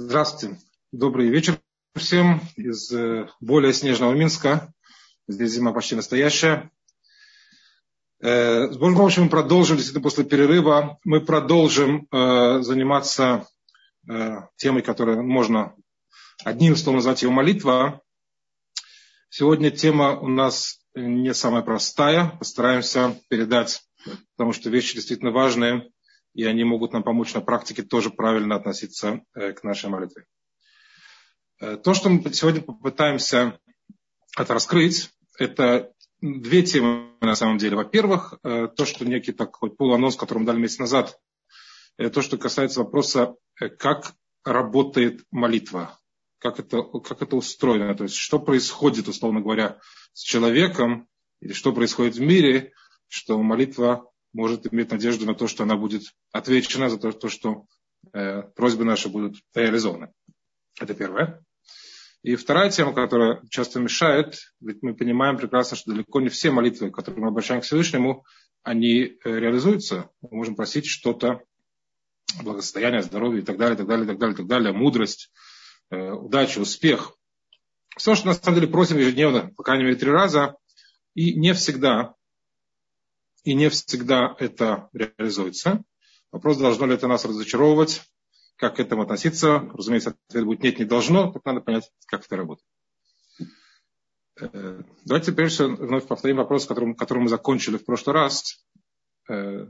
Здравствуйте. Добрый вечер всем из э, более снежного Минска. Здесь зима почти настоящая. Э, с Божьей помощью мы продолжим, действительно, после перерыва, мы продолжим э, заниматься темой, которую можно одним словом назвать ее молитва. Сегодня тема у нас не самая простая. Постараемся передать, потому что вещи действительно важные и они могут нам помочь на практике тоже правильно относиться э, к нашей молитве. Э, то, что мы сегодня попытаемся это раскрыть, это две темы на самом деле. Во-первых, э, то, что некий такой полуанонс, который мы дали месяц назад, то, что касается вопроса, как работает молитва, как это, как это устроено, то есть что происходит, условно говоря, с человеком, или что происходит в мире, что молитва может иметь надежду на то, что она будет отвечена за то, то что э, просьбы наши будут реализованы. Это первое. И вторая тема, которая часто мешает, ведь мы понимаем прекрасно, что далеко не все молитвы, которые мы обращаем к Всевышнему, они э, реализуются. Мы можем просить что-то, благосостояние, здоровье и так далее, так далее, так далее, так далее, мудрость, э, удача, успех. Все, что на самом деле просим ежедневно, по крайней мере, три раза, и не всегда и не всегда это реализуется. Вопрос, должно ли это нас разочаровывать, как к этому относиться. Разумеется, ответ будет нет, не должно, так надо понять, как это работает. Э, давайте прежде всего вновь повторим вопрос, которым, которым мы закончили в прошлый раз. Э,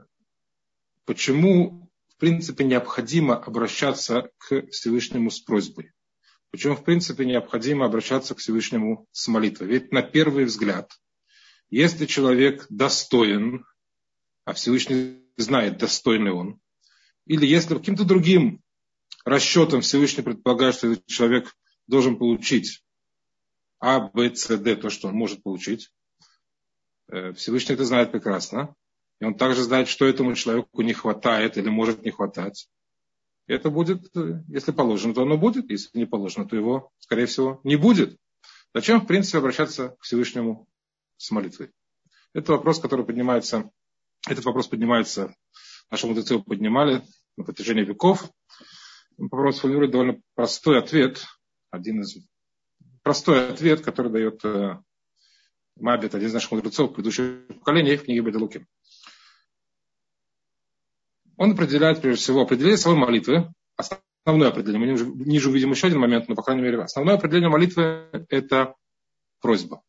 почему, в принципе, необходимо обращаться к Всевышнему с просьбой? Почему, в принципе, необходимо обращаться к Всевышнему с молитвой? Ведь на первый взгляд – если человек достоин, а Всевышний знает, достойный он, или если каким-то другим расчетом Всевышний предполагает, что этот человек должен получить А, Б, С, Д, то, что он может получить, э, Всевышний это знает прекрасно. И он также знает, что этому человеку не хватает или может не хватать. Это будет, э, если положено, то оно будет. Если не положено, то его, скорее всего, не будет. Зачем, в принципе, обращаться к Всевышнему с молитвой. Это вопрос, который поднимается, этот вопрос поднимается, наши мудрецы его поднимали на протяжении веков. Попробуем сформулировать довольно простой ответ, один из простой ответ, который дает э, Мабит, один из наших мудрецов предыдущих поколений в книге Бедалуки. Он определяет, прежде всего, определение своей молитвы, основное определение, мы ниже увидим еще один момент, но, по крайней мере, основное определение молитвы – это просьба.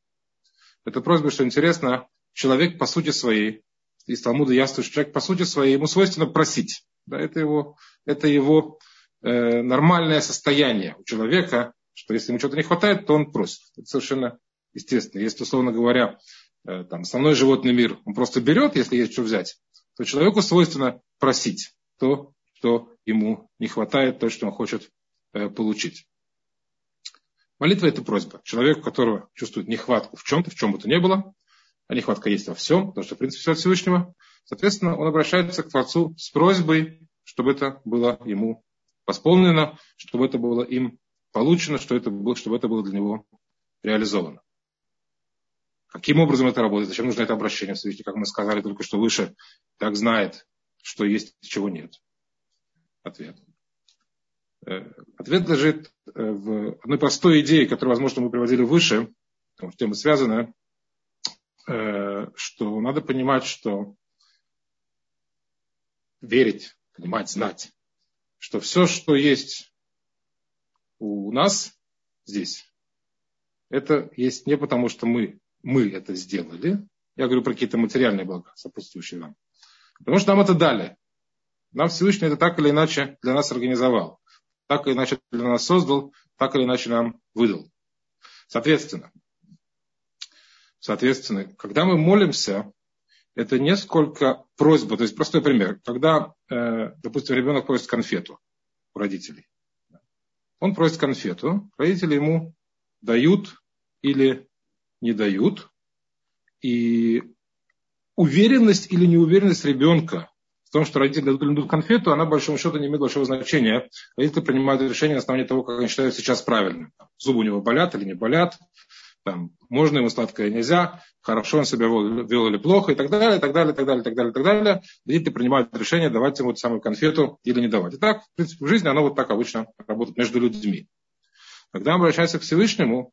Это просьба, что интересно, человек по сути своей, из Талмуда ясно, что человек по сути своей, ему свойственно просить. Да, это его, это его э, нормальное состояние у человека, что если ему что-то не хватает, то он просит. Это совершенно естественно. Если, условно говоря, э, там, основной животный мир, он просто берет, если есть что взять, то человеку свойственно просить то, что ему не хватает, то, что он хочет э, получить. Молитва – это просьба. Человек, у которого чувствует нехватку в чем-то, в чем бы то ни было, а нехватка есть во всем, потому что, в принципе, все от Всевышнего, соответственно, он обращается к Творцу с просьбой, чтобы это было ему восполнено, чтобы это было им получено, чтобы это было, чтобы это было для него реализовано. Каким образом это работает? Зачем нужно это обращение Всевышний? Как мы сказали только что выше, так знает, что есть, чего нет. Ответ. Э, ответ лежит э, в одной простой идее, которую, возможно, мы приводили выше, потому что тема связана, э, что надо понимать, что верить, понимать, знать, что все, что есть у нас здесь, это есть не потому, что мы, мы это сделали, я говорю про какие-то материальные блага, сопутствующие нам, потому что нам это дали. Нам Всевышний это так или иначе для нас организовал так или иначе для нас создал, так или иначе нам выдал. Соответственно, соответственно, когда мы молимся, это не сколько просьба, то есть простой пример. Когда, э, допустим, ребенок просит конфету у родителей. Он просит конфету, родители ему дают или не дают. И уверенность или неуверенность ребенка в том, что родители дадут конфету, она, большому счету, не имеет большого значения. Родители принимают решение на основании того, как они считают сейчас правильным. Зубы у него болят или не болят, там, можно ему сладкое, нельзя, хорошо он себя вел или плохо, и так далее, и так далее, и так далее, и так далее, и так далее. Родители принимают решение, давать ему эту самую конфету или не давать. И так, в принципе, в жизни оно вот так обычно работает между людьми. Когда он обращается к Всевышнему,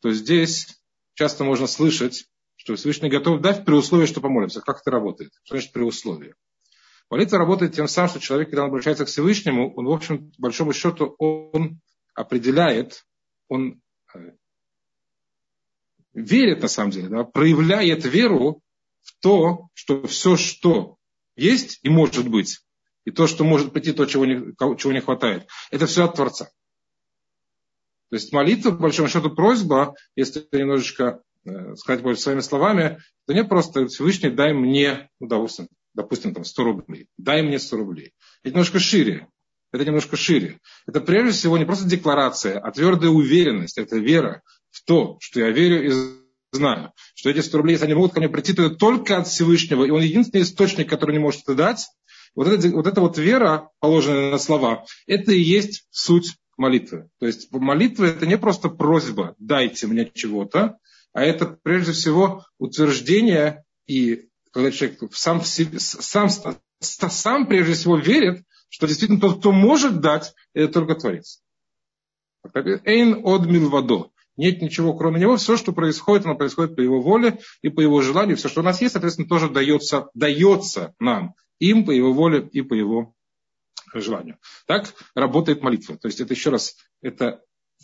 то здесь часто можно слышать, что Всевышний готов дать при условии, что помолимся. Как это работает? Что значит при условии? Молитва работает тем самым, что человек, когда он обращается к Всевышнему, он, в общем, по большому счету, он определяет, он э, верит на самом деле, да, проявляет веру в то, что все, что есть и может быть, и то, что может прийти, то, чего не, чего не хватает, это все от Творца. То есть молитва, по большому счету, просьба, если немножечко э, сказать своими словами, это не просто Всевышний дай мне, ну, допустим, там 100 рублей, дай мне 100 рублей. Это немножко шире. Это немножко шире. Это прежде всего не просто декларация, а твердая уверенность, это вера в то, что я верю и знаю, что эти 100 рублей, если они могут ко мне прийти, то это только от Всевышнего, и он единственный источник, который не может это дать. Вот, это, вот эта вот вера, положенная на слова, это и есть суть молитвы. То есть молитва это не просто просьба, дайте мне чего-то, а это прежде всего утверждение и когда человек сам, себе, сам, сам прежде всего верит, что действительно тот, кто может дать, это только Творец. Эйн од милвадо. Нет ничего, кроме него. Все, что происходит, оно происходит по его воле и по его желанию. Все, что у нас есть, соответственно, тоже дается, дается нам. Им по его воле и по его желанию. Так работает молитва. То есть это еще раз, это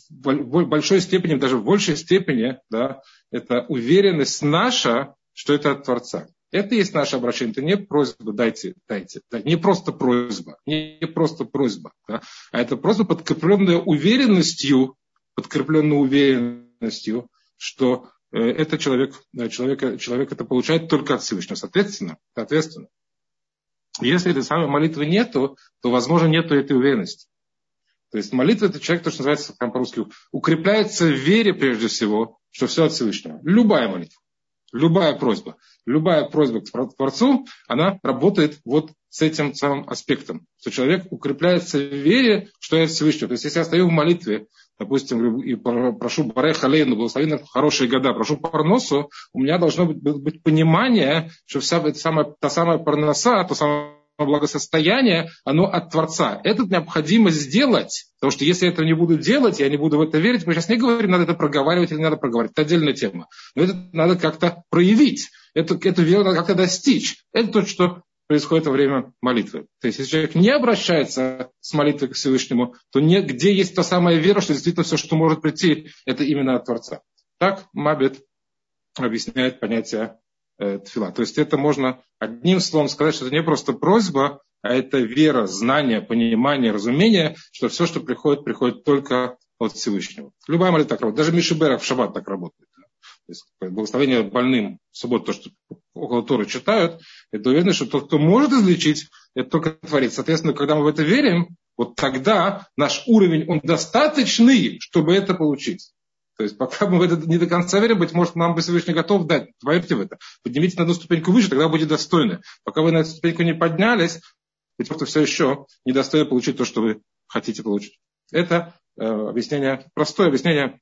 в большой степени, даже в большей степени, да, это уверенность наша, что это от Творца. Это есть наше обращение. Это не просьба, дайте, дайте. Да, не просто просьба. Не, просто просьба. Да, а это просто подкрепленная уверенностью, подкрепленная уверенностью, что э, это человек, человек, человек это получает только от Всевышнего. Соответственно, соответственно, если этой самой молитвы нету, то, возможно, нету этой уверенности. То есть молитва это человек, то, что называется по-русски, укрепляется в вере прежде всего, что все от Всевышнего. Любая молитва, любая просьба, любая просьба к Творцу, она работает вот с этим самым аспектом, что человек укрепляется в вере, что я Всевышнего. То есть если я стою в молитве, допустим, и прошу Баре Халейну, благослови на хорошие года, прошу Парносу, у меня должно быть, быть понимание, что вся эта самая, та самая Парноса, то самое благосостояние, оно от Творца. Это необходимо сделать, потому что если я этого не буду делать, я не буду в это верить, мы сейчас не говорим, надо это проговаривать или не надо проговаривать, это отдельная тема. Но это надо как-то проявить, эту, эту веру надо как-то достичь. Это то, что происходит во время молитвы. То есть, если человек не обращается с молитвой к Всевышнему, то не, где есть та самая вера, что действительно все, что может прийти, это именно от Творца. Так Мабет объясняет понятие э, тфила. То есть это можно одним словом сказать, что это не просто просьба, а это вера, знание, понимание, разумение, что все, что приходит, приходит только от Всевышнего. Любая молитва так работает. Даже Мишиберах в шаббат так работает есть благословение больным в субботу, то, что около Торы читают, это уверенность, что тот, кто может излечить, это только Творец. Соответственно, когда мы в это верим, вот тогда наш уровень, он достаточный, чтобы это получить. То есть пока мы в это не до конца верим, быть может, нам бы Всевышний готов дать. Поверьте в это. Поднимите на одну ступеньку выше, тогда будет достойно. Пока вы на эту ступеньку не поднялись, быть может, все еще недостойно получить то, что вы хотите получить. Это э, объяснение, простое объяснение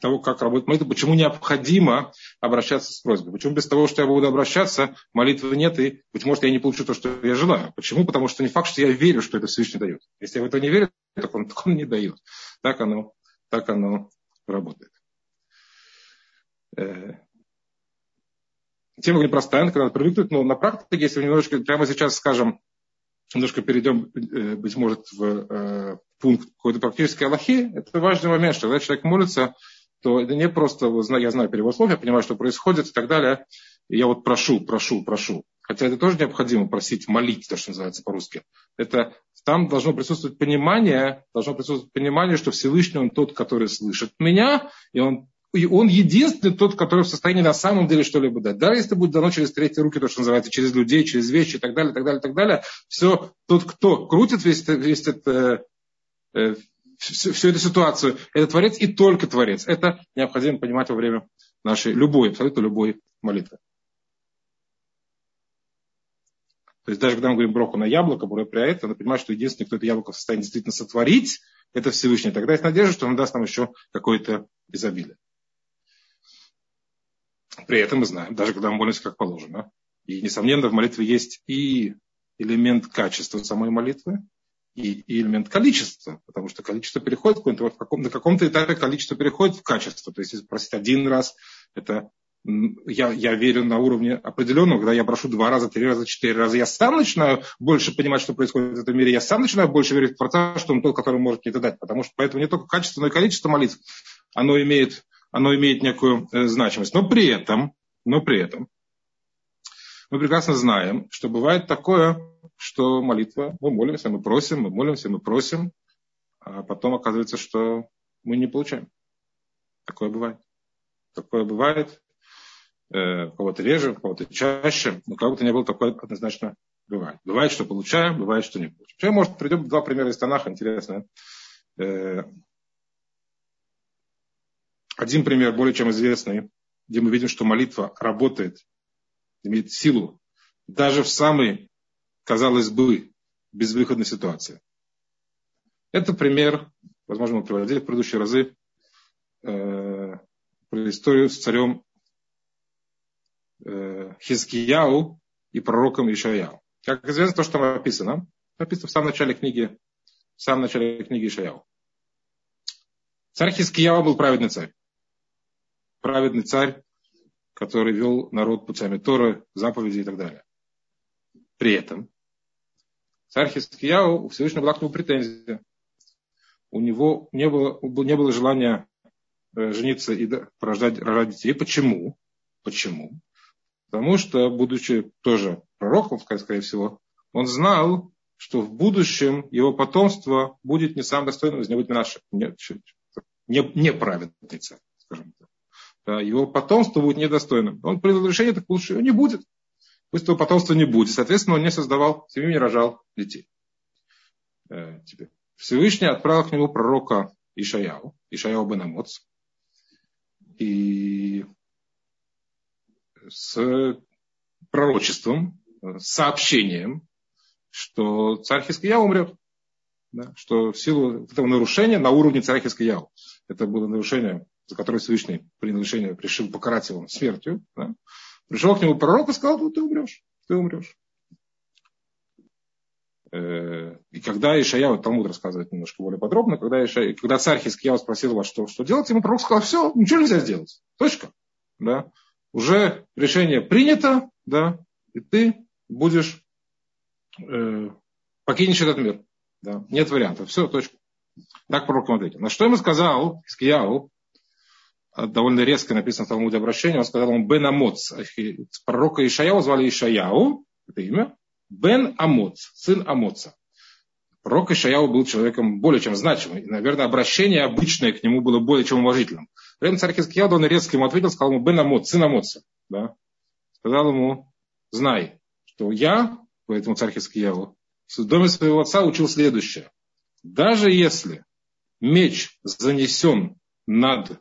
того, как работает молитва, почему необходимо обращаться с просьбой. Почему без того, что я буду обращаться, молитвы нет, и, быть может, я не получу то, что я желаю. Почему? Потому что не факт, что я верю, что это Всевышний дает. Если я в это не верю, так он, так он не дает. Так оно, так оно работает. Э, тема непростая, когда надо привыкнуть, но на практике, если немножечко прямо сейчас скажем, немножко перейдем, э, быть может, в э, пункт какой-то практической Аллахи, это важный момент, что когда человек молится, то это не просто, я знаю перевод слов, я понимаю, что происходит и так далее. И я вот прошу, прошу, прошу. Хотя это тоже необходимо просить, молить, то, что называется по-русски. Это там должно присутствовать понимание, должно присутствовать понимание, что Всевышний Он тот, который слышит меня, и Он, и он единственный тот, который в состоянии на самом деле что-либо дать. Даже если будет дано через третьи руки, то, что называется, через людей, через вещи и так далее, так далее, так далее, все, тот, кто крутит весь, весь этот э, э всю, всю эту ситуацию. Это Творец и только Творец. Это необходимо понимать во время нашей любой, абсолютно любой молитвы. То есть даже когда мы говорим броху на яблоко, это, надо понимать, что единственный, кто это яблоко в состоянии действительно сотворить, это Всевышний. Тогда есть надежда, что он даст нам еще какое-то изобилие. При этом мы знаем, даже когда мы молимся как положено, и, несомненно, в молитве есть и элемент качества самой молитвы, и, и элемент количества, потому что количество переходит в каком, на каком-то этапе количество переходит в качество. То есть, если просить один раз, это я, я верю на уровне определенного, когда я прошу два раза, три раза, четыре раза, я сам начинаю больше понимать, что происходит в этом мире, я сам начинаю больше верить в Творца, что он тот, который может мне это дать. Потому что поэтому не только качество, но и количество молитв, оно имеет, оно имеет некую э, значимость. Но при этом, но при этом, мы прекрасно знаем, что бывает такое, что молитва, мы молимся, мы просим, мы молимся, мы просим, а потом оказывается, что мы не получаем. Такое бывает. Такое бывает. Э, кого-то реже, кого-то чаще, но как бы то ни было, такое однозначно бывает. Бывает, что получаем, бывает, что не получаем. Сейчас, может, придем два примера из Танаха, интересно. Э, один пример, более чем известный, где мы видим, что молитва работает, имеет силу, даже в самой, казалось бы, безвыходной ситуации. Это пример, возможно, мы приводили в предыдущие разы, э, про историю с царем Хизкияу и пророком Ишаяу. Как известно, то, что там написано, написано в самом начале книги, в самом начале книги Ишаяу. Царь Хизкияу был праведный царь. Праведный царь, который вел народ путями Торы, заповедей и так далее. При этом царь Хискияу, у Всевышнего была к нему претензия. У него не было, не было желания э, жениться и рожать, рожать детей. Почему? Почему? Потому что, будучи тоже пророком, скорее всего, он знал, что в будущем его потомство будет не самым достойным, него будет наше, не, не, царь, скажем так. Да, его потомство будет недостойным. Он принял решение, так лучше его не будет. Пусть этого потомства не будет. Соответственно, он не создавал семью, не рожал детей. Э, теперь. Всевышний отправил к нему пророка Ишаяу, Ишаяу бен Амоц. И с пророчеством, с сообщением, что царь Хиския умрет. Да, что в силу этого нарушения на уровне царя Хискияу, это было нарушение, за которое Всевышний принял решение, решил покарать его смертью, да, пришел к нему пророк и сказал, ну ты умрешь, ты умрешь. Э, и когда Ишая, вот Талмуд рассказывает немножко более подробно, когда, Ишая, когда царь Хискияу спросил вас, что, что делать, ему пророк сказал, все, ничего нельзя сделать. Точка. Да уже решение принято, да, и ты будешь э, покинешь этот мир. Да, нет вариантов. Все, точка. Так пророк ответил. На что ему сказал Искияу, а, довольно резко написано в Талмуде обращение, он сказал ему Бен Амоц. Пророка Ишаяу звали Ишаяу, это имя, Бен Амоц, сын Амоца. Пророк Ишаяу был человеком более чем значимым. И, наверное, обращение обычное к нему было более чем уважительным. Этом царь Хискияу, он резко ему ответил, сказал ему, Бен Амот, сын Амоца. Да? Сказал ему, знай, что я, поэтому царь Хискияу, в доме своего отца учил следующее. Даже если меч занесен над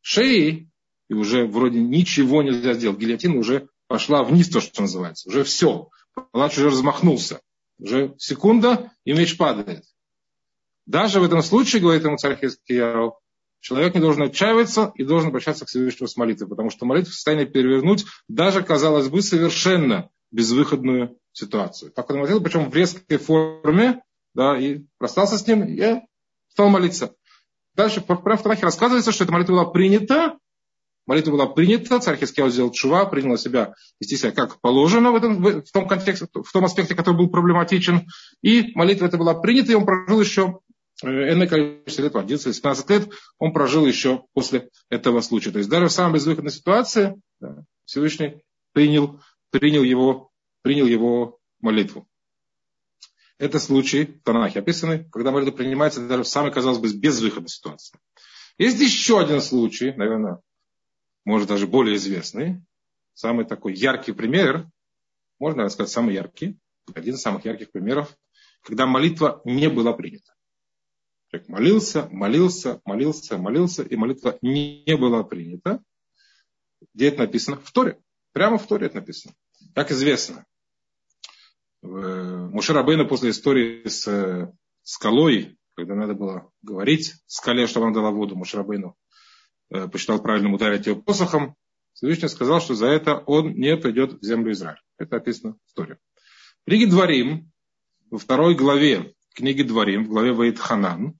шеей, и уже вроде ничего нельзя сделать, гильотина уже пошла вниз, то, что называется. Уже все. Палач уже размахнулся. Уже секунда, и меч падает. Даже в этом случае, говорит ему царь Хискияу, Человек не должен отчаиваться и должен обращаться к Всевышнему с молитвой, потому что молитва в состоянии перевернуть даже, казалось бы, совершенно безвыходную ситуацию. Так он молился, причем в резкой форме, да, и расстался с ним, и стал молиться. Дальше в Танахе рассказывается, что эта молитва была принята, молитва была принята, царь Хискел сделал чува, принял себя, себя как положено в, этом, в том контексте, в том аспекте, который был проблематичен, и молитва эта была принята, и он прожил еще энное количество лет, 11-15 лет, он прожил еще после этого случая. То есть даже в самой безвыходной ситуации да, Всевышний принял, принял, его, принял его молитву. Это случай в Танахе описанный, когда молитва принимается даже в самой, казалось бы, безвыходной ситуации. Есть еще один случай, наверное, может даже более известный, самый такой яркий пример, можно сказать, самый яркий, один из самых ярких примеров, когда молитва не была принята. Человек молился, молился, молился, молился, и молитва не была принята. Где это написано? В Торе. Прямо в Торе это написано. Как известно, Мушарабейна после истории с скалой, когда надо было говорить скале, чтобы она дала воду, Мушарабейну э, посчитал правильным ударить ее посохом. Всевышний сказал, что за это он не придет в землю Израиля. Это описано в. В книге Дворим, во второй главе книги Дворим, в главе Ваид Ханан,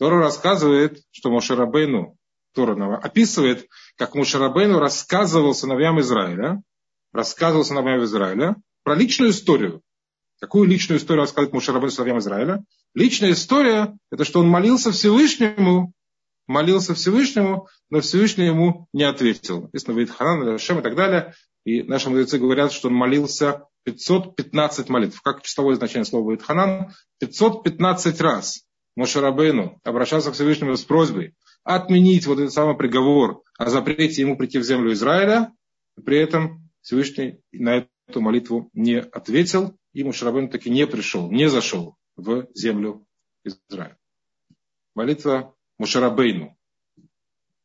Тора рассказывает, что Мошерабейну, Тора описывает, как Мошерабейну рассказывал сыновьям Израиля, рассказывал сыновьям Израиля про личную историю. Какую личную историю рассказывает Мушарабейну сыновьям Израиля? Личная история – это что он молился Всевышнему, молился Всевышнему, но Всевышний ему не ответил. Написано в Ханан, Шем и так далее. И наши мудрецы говорят, что он молился 515 молитв. Как числовое значение слова Ханан? 515 раз Мошарабейну обращался к Всевышнему с просьбой отменить вот этот самый приговор о запрете ему прийти в землю Израиля. При этом Всевышний на эту молитву не ответил, и Мушарабейну таки не пришел, не зашел в землю Израиля. Молитва Мушарабейну,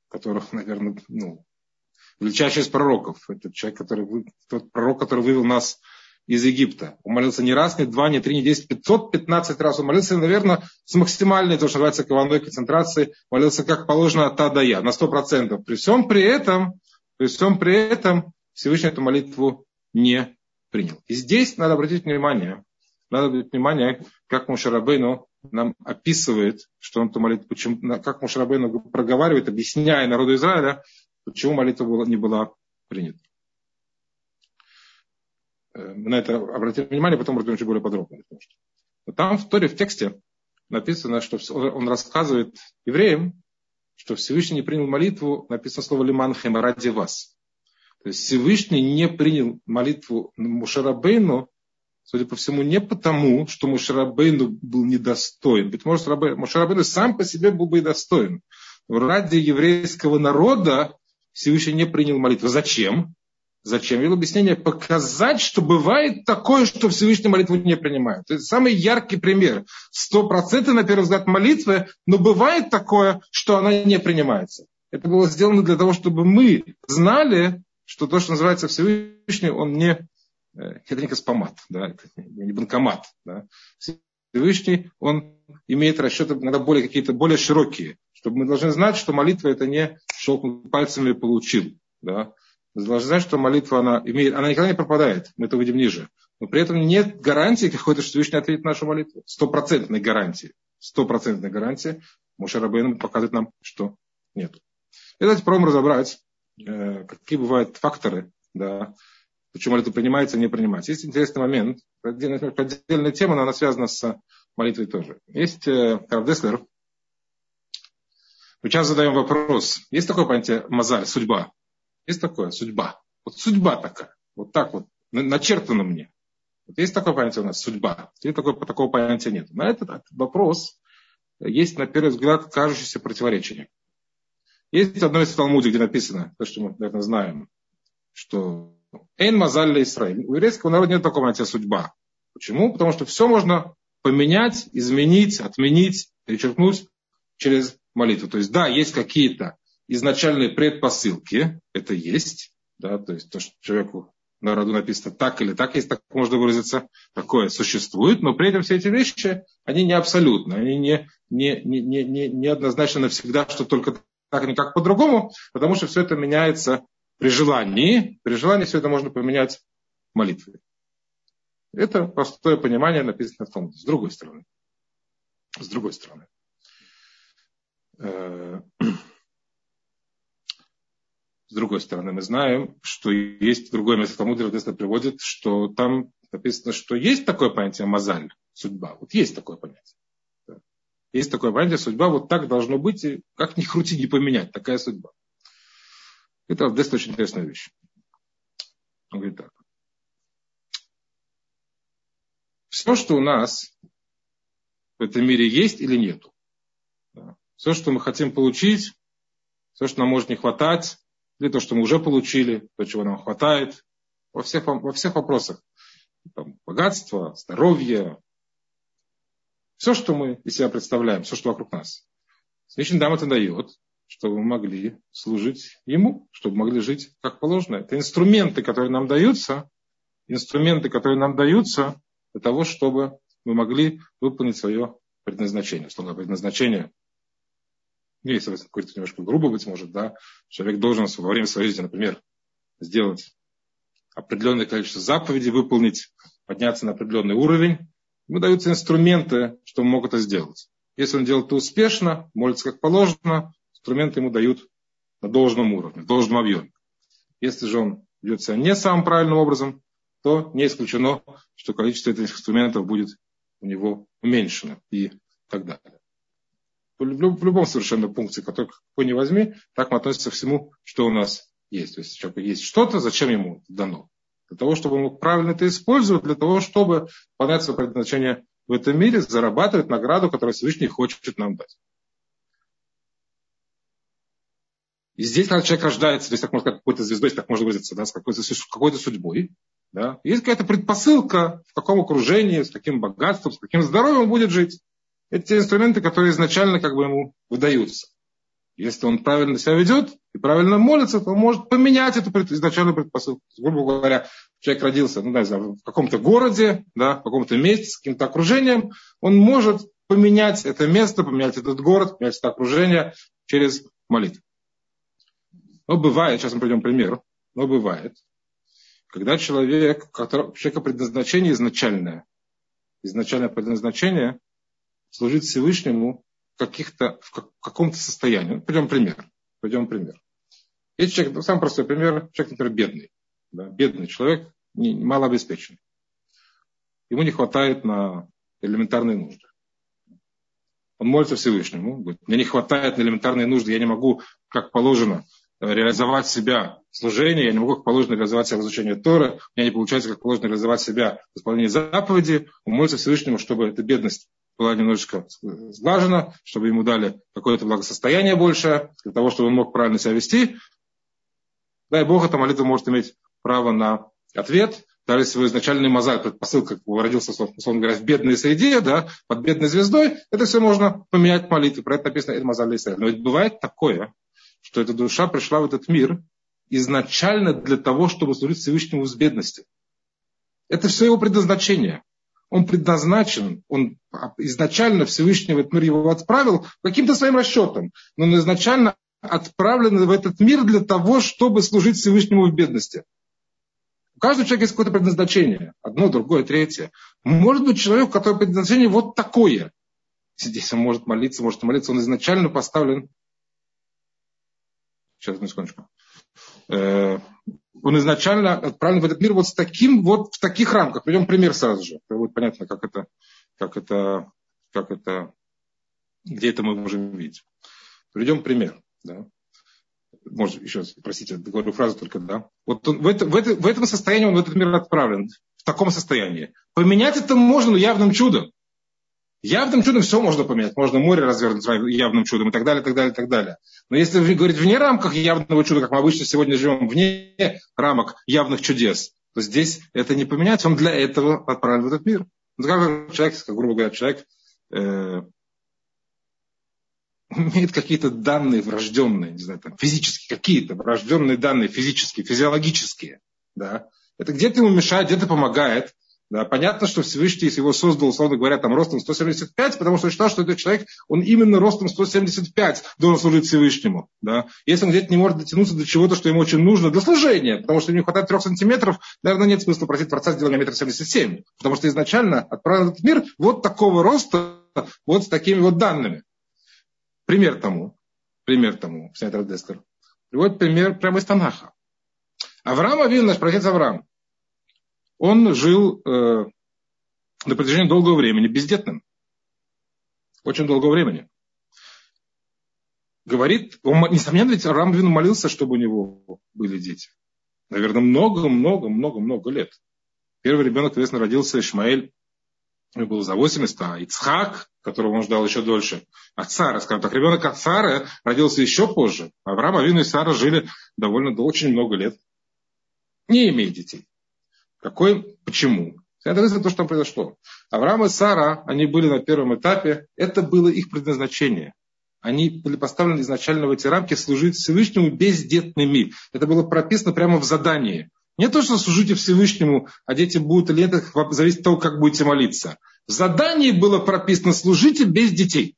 которого, наверное, ну, величайший из пророков. Это человек, который, тот пророк, который вывел нас из Египта. Он молился не раз, не два, не три, не десять, пятьсот пятнадцать раз. Он молился, наверное, с максимальной, то, что называется, кованой концентрацией. Молился как положено от А до Я, на сто процентов. При всем при этом, при всем при этом, Всевышний эту молитву не принял. И здесь надо обратить внимание, надо обратить внимание, как Мушарабейну нам описывает, что он эту молитву, почему, как Мушарабейну проговаривает, объясняя народу Израиля, почему молитва была, не была принята. Э, мы на это обратим внимание, потом разберем чуть более подробно. Но там в Торе, в тексте написано, что он рассказывает евреям, что Всевышний не принял молитву, написано слово «лиман хема» ради вас. То есть Всевышний не принял молитву Мушарабейну, судя по всему, не потому, что Мушарабейну был недостоин. Ведь может, Мушарабейну сам по себе был бы и достоин. Но ради еврейского народа Всевышний не принял молитву. Зачем? Зачем? Вел объяснение показать, что бывает такое, что Всевышний молитву не принимает. Это самый яркий пример. Сто процентов, на первый взгляд, молитвы, но бывает такое, что она не принимается. Это было сделано для того, чтобы мы знали, что то, что называется Всевышний, он не, э, это не космомат, да, это не банкомат. Да. Всевышний, он имеет расчеты иногда более какие-то более широкие, чтобы мы должны знать, что молитва это не щелкнул пальцами и получил. Да. Должны знать, что молитва, она, имеет, она никогда не пропадает, мы это увидим ниже. Но при этом нет гарантии какой-то, что Всевышний ответит на нашу молитву. Стопроцентной гарантии. Стопроцентной гарантии. Муша Рабейн показывает нам, что нет. И давайте попробуем разобрать, Э, какие бывают факторы, да, почему молитва принимается не принимается. Есть интересный момент, отдельная тема, но она связана с молитвой тоже. Есть э, Карл Деслер. Мы часто задаем вопрос, есть такое понятие мозаль, судьба? Есть такое, судьба. Вот судьба такая, вот так вот, начертано мне. Вот есть такое понятие у нас, судьба. Или такого, такого понятия нет. На этот вопрос есть, на первый взгляд, кажущееся противоречие. Есть одно из Талмуде, где написано, то, что мы, наверное, знаем, что Эйн Мазаль Исраиль. У еврейского народа нет такого понятия судьба. Почему? Потому что все можно поменять, изменить, отменить, перечеркнуть через молитву. То есть, да, есть какие-то изначальные предпосылки, это есть, да, то есть то, что человеку на роду написано так или так, если так можно выразиться, такое существует, но при этом все эти вещи, они не абсолютны, они не, не, не, не, не однозначно навсегда, что только так никак по-другому, потому что все это меняется при желании. При желании все это можно поменять молитвой. Это простое понимание написано в том. С другой стороны. С другой стороны. С другой стороны, мы знаем, что есть другое место Талмуда, где приводит, что там написано, что есть такое понятие мозаль, судьба. Вот есть такое понятие. Есть такое понятие, судьба вот так должно быть, и как ни крути, не поменять, такая судьба. Это Авдест очень интересная вещь. Он говорит так. Все, что у нас в этом мире есть или нету. Все, что мы хотим получить, все, что нам может не хватать, или то, что мы уже получили, то, чего нам хватает, во всех, во всех вопросах. Там, богатство, здоровье, все, что мы из себя представляем, все, что вокруг нас. Всевышний нам это дает, чтобы мы могли служить Ему, чтобы могли жить как положено. Это инструменты, которые нам даются, инструменты, которые нам даются для того, чтобы мы могли выполнить свое предназначение. Слово предназначение если говорить немножко грубо, быть может, да, человек должен во время своей жизни, например, сделать определенное количество заповедей, выполнить, подняться на определенный уровень, ему даются инструменты, что он мог это сделать. Если он делает это успешно, молится как положено, инструменты ему дают на должном уровне, в должном объеме. Если же он ведет себя не самым правильным образом, то не исключено, что количество этих инструментов будет у него уменьшено и так далее. В любом совершенно пункте, который какой не возьми, так мы относимся к всему, что у нас есть. То есть, если есть что-то, зачем ему дано? Для того, чтобы он мог правильно это использовать, для того, чтобы понять свое предназначение в этом мире, зарабатывать награду, которую Всевышний хочет нам дать. И здесь, когда человек рождается, то есть, так можно сказать, какой-то звездой, так можно выразиться, да, с какой-то, какой-то судьбой, да, есть какая-то предпосылка, в каком окружении, с каким богатством, с каким здоровьем он будет жить. Это те инструменты, которые изначально как бы ему выдаются. Если он правильно себя ведет и правильно молится, то он может поменять эту изначальную предпосылку. Грубо говоря, человек родился ну, да, в каком-то городе, да, в каком-то месте, с каким-то окружением, он может поменять это место, поменять этот город, поменять это окружение через молитву. Но бывает, сейчас мы придем пример, но бывает, когда человек, у человека предназначение изначальное, изначальное предназначение служить Всевышнему каких-то, в каком-то состоянии. Пойдем пример. Пойдем пример. Есть человек, ну, самый простой пример, человек, например, бедный. Да, бедный человек, не, малообеспеченный. Ему не хватает на элементарные нужды. Он молится Всевышнему, говорит, мне не хватает на элементарные нужды, я не могу, как положено, реализовать себя в служении, я не могу как положено реализовать себя в изучении Тора, у меня не получается как положено реализовать себя в исполнении заповеди, он молится Всевышнему, чтобы эта бедность была немножечко сглажена, чтобы ему дали какое-то благосостояние больше, для того, чтобы он мог правильно себя вести. Дай Бог, эта молитва может иметь право на ответ. Даже если его изначальный мозаль, предпосылка, как родился, условно говоря, в бедной среде, да, под бедной звездой, это все можно поменять молитвы. Про это написано Эль Мазаль Но ведь бывает такое, что эта душа пришла в этот мир изначально для того, чтобы служить Всевышнему с бедности. Это все его предназначение он предназначен, он изначально Всевышний в этот мир его отправил каким-то своим расчетом, но он изначально отправлен в этот мир для того, чтобы служить Всевышнему в бедности. У каждого человека есть какое-то предназначение. Одно, другое, третье. Может быть человек, у которого предназначение вот такое. Здесь он может молиться, может молиться. Он изначально поставлен... Сейчас, на секундочку. Он изначально отправлен в этот мир вот с таким, вот в таких рамках. Приведем пример сразу же. Это будет понятно, как это, как это, как это, где это мы можем видеть. Приведем пример. Да. Может, еще раз, простите, говорю фразу только, да. Вот он, в, это, в, это, в этом состоянии он в этот мир отправлен, в таком состоянии. Поменять это можно, но явным чудом. Явным чудом все можно поменять. Можно море развернуть явным чудом и так далее, так далее, так далее. Но если говорить вне рамках явного чуда, как мы обычно сегодня живем, вне рамок явных чудес, то здесь это не поменять. Он для этого отправлен в этот мир. Ну, как человек, как, грубо говоря, человек э, имеет какие-то данные врожденные, не знаю, там, физические, какие-то врожденные данные, физические, физиологические. Да? Это где-то ему мешает, где-то помогает. Да, понятно, что Всевышний его создал, условно говоря, там ростом 175, потому что считал, что этот человек, он именно ростом 175 должен служить Всевышнему. Да. Если он где-то не может дотянуться до чего-то, что ему очень нужно для служения, потому что ему не хватает трех сантиметров, наверное, нет смысла просить Творца сделать метр семьдесят семь, потому что изначально отправил этот мир вот такого роста, вот с такими вот данными. Пример тому, пример тому, Снайдер Дестер, приводит пример прямо из Танаха. Авраам Авин, наш протец Авраам, он жил э, на протяжении долгого времени бездетным. Очень долгого времени. Говорит, он, несомненно, ведь Авраам Вину молился, чтобы у него были дети. Наверное, много-много-много-много лет. Первый ребенок, соответственно, родился Ишмаэль, ему было за 80, а Ицхак, которого он ждал еще дольше, от Сары, скажем так, ребенок от Сары родился еще позже. Авраам Авину и Сара жили довольно очень много лет, не имея детей. Какой, почему? Это то, что там произошло. Авраам и Сара, они были на первом этапе, это было их предназначение. Они были поставлены изначально в эти рамки служить Всевышнему бездетными. Это было прописано прямо в задании. Не то, что служите Всевышнему, а дети будут или нет, зависит от того, как будете молиться. В задании было прописано служите без детей.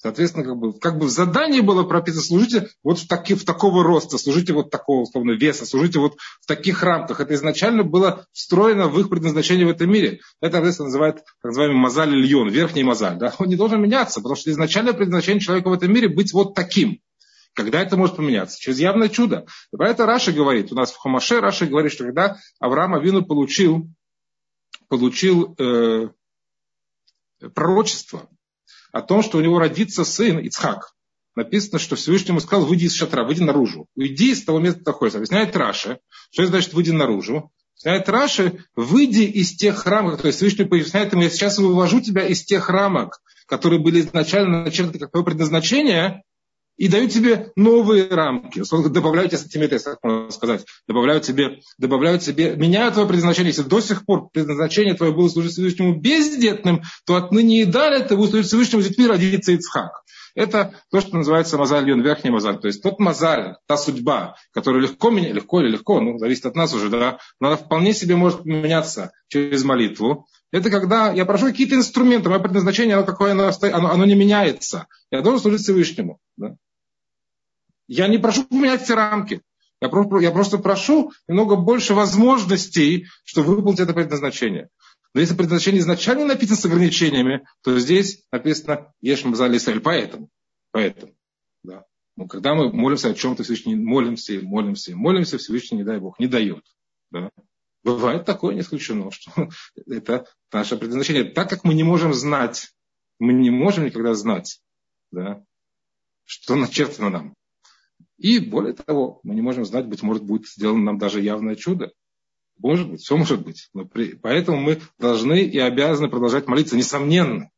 Соответственно, как бы, как бы в задании было прописано, служите вот в, таки, в такого роста, служите вот такого, условно, веса, служите вот в таких рамках. Это изначально было встроено в их предназначение в этом мире. Это, соответственно, называют так называемый мазаль льон, верхний мазаль. Да? Он не должен меняться, потому что изначальное предназначение человека в этом мире быть вот таким. Когда это может поменяться? Через явное чудо. И про это Раши говорит, у нас в Хумаше Раши говорит, что когда Авраам Авину получил, получил э, пророчество, о том, что у него родится сын Ицхак. Написано, что Всевышний ему сказал, выйди из шатра, выйди наружу. Уйди из того места, где находишься. Объясняет Раши. Что это значит выйди наружу? Объясняет Раши, выйди из тех рамок, то есть Всевышний поясняет ему, я сейчас вывожу тебя из тех рамок, которые были изначально начертаны как твое предназначение, и дают тебе новые рамки. Добавляют тебе сантиметры, если так можно сказать. Добавляют тебе, добавляют тебе, меняют твое предназначение. Если до сих пор предназначение твое было служить Всевышнему бездетным, то отныне и далее ты будешь служить Всевышнему с детьми родится Ицхак. Это то, что называется мазаль йон, верхний мазаль. То есть тот мазаль, та судьба, которая легко меня, легко или легко, ну, зависит от нас уже, да, но она вполне себе может меняться через молитву. Это когда я прошу какие-то инструменты, мое предназначение, оно какое оно, оно, оно не меняется. Я должен служить Всевышнему. Да? Я не прошу поменять все рамки. Я просто, я просто прошу немного больше возможностей, чтобы выполнить это предназначение. Но если предназначение изначально написано с ограничениями, то здесь написано Еш Мазали Исраиль. Поэтому. Поэтому. Да. Но когда мы молимся о чем-то, Всевышний молимся, молимся, молимся, Всевышний, не дай Бог, не дает. Да. Бывает такое, не исключено, что это наше предназначение. Так как мы не можем знать, мы не можем никогда знать, да, что начертано нам. И более того, мы не можем знать, быть может, будет сделано нам даже явное чудо. Может быть, все может быть. Но при... Поэтому мы должны и обязаны продолжать молиться, несомненно.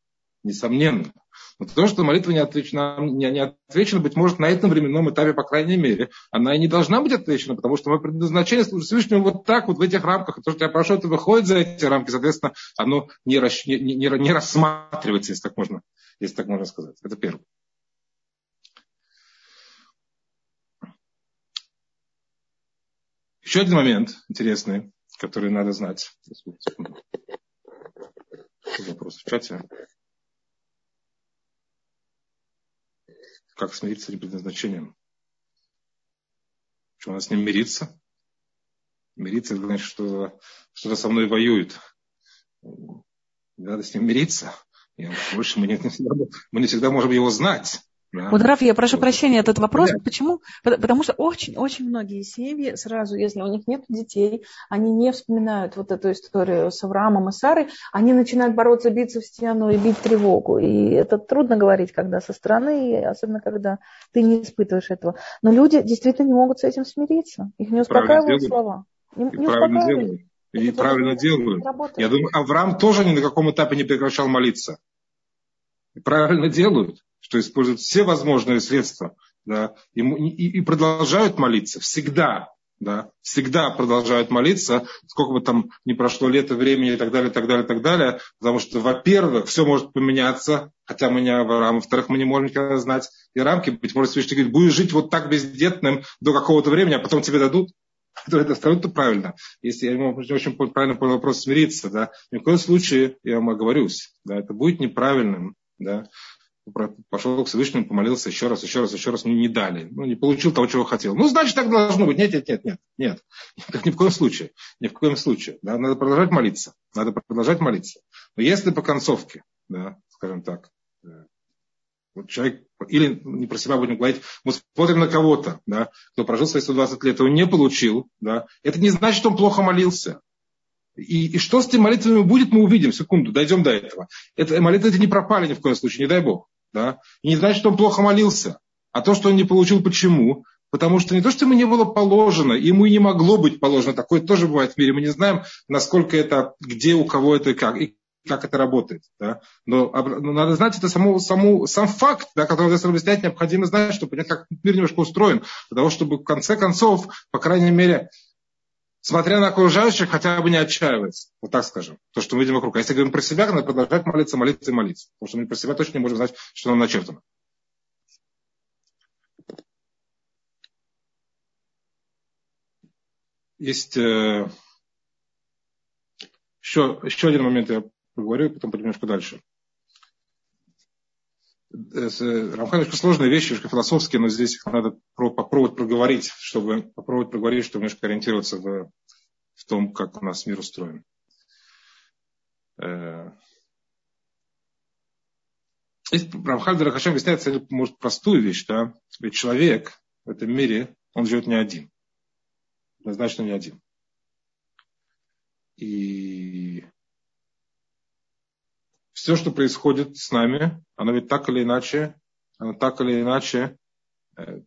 Несомненно. Но то, что молитва не отвечена, не, не отвечена, быть может, на этом временном этапе, по крайней мере, она и не должна быть отвечена, потому что мы предназначение служит Всевышнему вот так, вот в этих рамках. И то, что я прошу, это выходит за эти рамки, соответственно, оно не, не, не, не рассматривается, если так можно, если так можно сказать. Это первое. Еще один момент интересный, который надо знать. Вопрос в чате. Как смириться с предназначением? Что, надо с ним мириться? Мириться, значит, что что-то со мной воюет. Надо с ним мириться. И больше мы не, мы не всегда можем его знать. Раф, я прошу прощения, этот вопрос, да. почему? Потому что очень-очень многие семьи сразу, если у них нет детей, они не вспоминают вот эту историю с Авраамом и Сарой, они начинают бороться, биться в стену и бить тревогу. И это трудно говорить, когда со стороны, особенно когда ты не испытываешь этого. Но люди действительно не могут с этим смириться. Их не успокаивают слова. Не, не правильно делают. И это правильно делают. Я думаю, Авраам тоже ни на каком этапе не прекращал молиться. И правильно делают что используют все возможные средства, да, и, и, и продолжают молиться всегда, да, всегда продолжают молиться, сколько бы там не прошло лето, времени и так далее, так далее, так далее, потому что, во-первых, все может поменяться, хотя мы не Авраам, во-вторых, мы не можем никогда знать и рамки, быть может, Всевышний говорит, будешь жить вот так бездетным до какого-то времени, а потом тебе дадут, то это абсолютно правильно. Если я ему очень правильно понял вопрос смириться, да, ни в коем случае я вам оговорюсь, да, это будет неправильным, да, пошел к Всевышнему, помолился еще раз, еще раз, еще раз, ну не дали, ну не получил того, чего хотел. Ну, значит, так должно быть. Нет, нет, нет, нет, нет. Так ни в коем случае. Ни в коем случае. Да, надо продолжать молиться. Надо продолжать молиться. Но если по концовке, да, скажем так, э, вот человек, или не про себя будем говорить, мы смотрим на кого-то, да, кто прожил свои 120 лет, он не получил, да, это не значит, что он плохо молился. И, и что с этими молитвами будет, мы увидим. Секунду, дойдем до этого. Это, молитвы эти не пропали ни в коем случае, не дай Бог. Да? И не значит, что он плохо молился. А то, что он не получил, почему? Потому что не то, что ему не было положено, ему и не могло быть положено. Такое тоже бывает в мире. Мы не знаем, насколько это, где, у кого это и как. И как это работает. Да? Но, но надо знать это саму, саму, сам факт, да, который надо объяснять, необходимо знать, чтобы понять, как мир немножко устроен. Для того, чтобы в конце концов, по крайней мере, смотря на окружающих, хотя бы не отчаиваться. Вот так скажем. То, что мы видим вокруг. А если говорим про себя, надо продолжать молиться, молиться и молиться. Потому что мы про себя точно не можем знать, что нам начертано. Есть э, еще, еще один момент я поговорю, потом пойдем немножко дальше. Рамхан немножко сложные вещи, немножко философские, но здесь их надо попробовать проговорить, чтобы попробовать проговорить, чтобы немножко ориентироваться в, в том, как у нас мир устроен. Рамхаль Дарахашем объясняет, может, простую вещь, да? Ведь человек в этом мире, он живет не один. Однозначно не один. И все, что происходит с нами, оно ведь так или иначе, оно так или иначе э,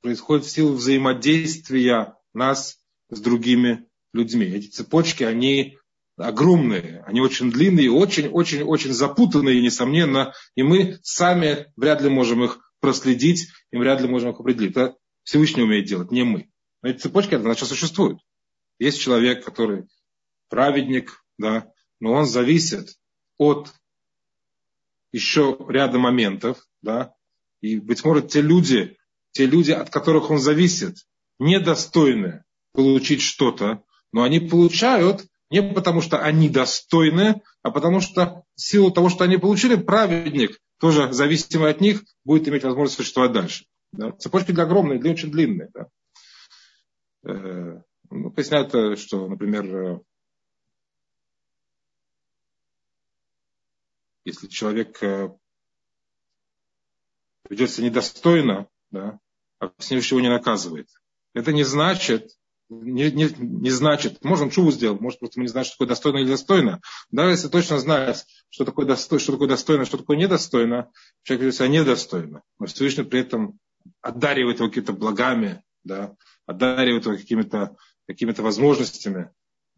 происходит в силу взаимодействия нас с другими людьми. Эти цепочки, они огромные, они очень длинные, очень-очень-очень запутанные, несомненно, и мы сами вряд ли можем их проследить, и вряд ли можем их определить. Это Всевышний умеет делать, не мы. Но эти цепочки, значит, существуют. Есть человек, который праведник, да, но он зависит от еще ряда моментов, да, и, быть может, те люди, те люди, от которых он зависит, недостойны получить что-то, но они получают не потому, что они достойны, а потому что в силу того, что они получили, праведник, тоже зависимый от них, будет иметь возможность существовать дальше. Да? Цепочки для огромные, для очень длинные. Да? Э, ну, поясняют, что, например, если человек э, ведет себя недостойно, да, а Всевышний его не наказывает. Это не значит, не, не, не значит, может он чуву сделал, может просто мы не знаем, что такое достойно или достойно. Даже если точно знать, что такое, достой, что такое достойно, что такое недостойно, человек ведет себя недостойно. Но Всевышний при этом одаривает его какими-то благами, да, одаривает его какими-то какими возможностями,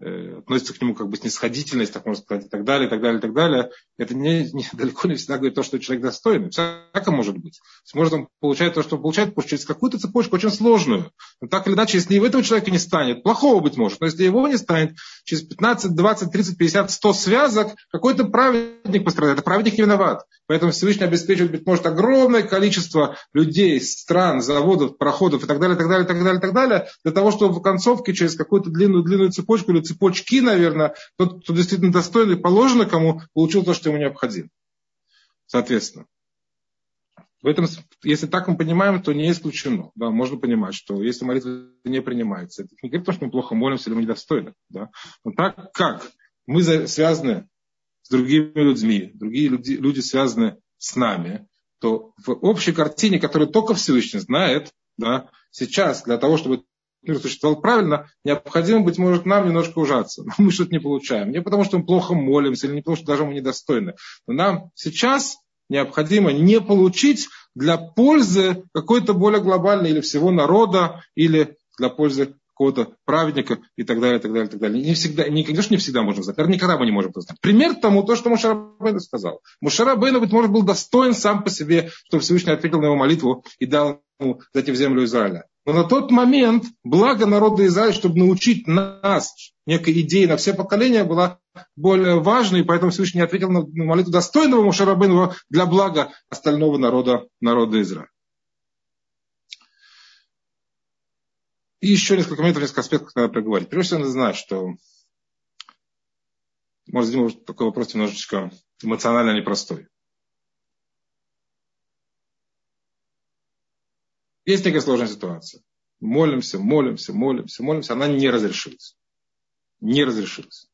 относится к нему как бы снисходительность, так можно сказать, и так далее, и так далее, и так далее, это не, не, далеко не всегда говорит то, что человек достойный. Всяко может быть. Может, он получает то, что получает, потому через какую-то цепочку очень сложную. Но так или иначе, если и в этого человека не станет, плохого быть может, но если его не станет, через 15, 20, 30, 50, 100 связок, какой-то праведник пострадает. Это праведник не виноват. Поэтому Всевышний обеспечивает, быть может, огромное количество людей, стран, заводов, проходов и так далее, так далее, так далее, так далее, для того, чтобы в концовке через какую-то длинную-длинную цепочку или цепочки, наверное, тот, кто действительно достойный, положено кому, получил то, что ему необходимо. Соответственно. В этом, если так мы понимаем, то не исключено. Да, можно понимать, что если молитва не принимается, это не говорит, что мы плохо молимся или мы недостойны. Да. Но так как мы связаны с другими людьми, другие люди, люди связаны с нами, то в общей картине, которую только Всевышний знает, да, сейчас для того, чтобы мир существовал правильно, необходимо, быть может, нам немножко ужаться. Но мы что-то не получаем. Не потому, что мы плохо молимся, или не потому, что даже мы недостойны. Но нам сейчас необходимо не получить для пользы какой-то более глобальной или всего народа, или для пользы какого-то праведника и так далее, и так далее, и так далее. Не всегда, не, конечно, не всегда можем знать, никогда мы не можем знать. Пример тому то, что Мушарабейну сказал. Мушарабейну, быть может, был достоин сам по себе, что Всевышний ответил на его молитву и дал ему зайти в землю Израиля. Но на тот момент благо народа Израиля, чтобы научить нас некой идеи на все поколения, была более важной, и поэтому Всевышний ответил на молитву достойного Мушарабейну для блага остального народа, народа Израиля. И еще несколько моментов, несколько аспектов надо проговорить. Прежде всего, надо знать, что может, Дима, такой вопрос немножечко эмоционально непростой. Есть некая сложная ситуация. Молимся, молимся, молимся, молимся. Она не разрешилась. Не разрешилась.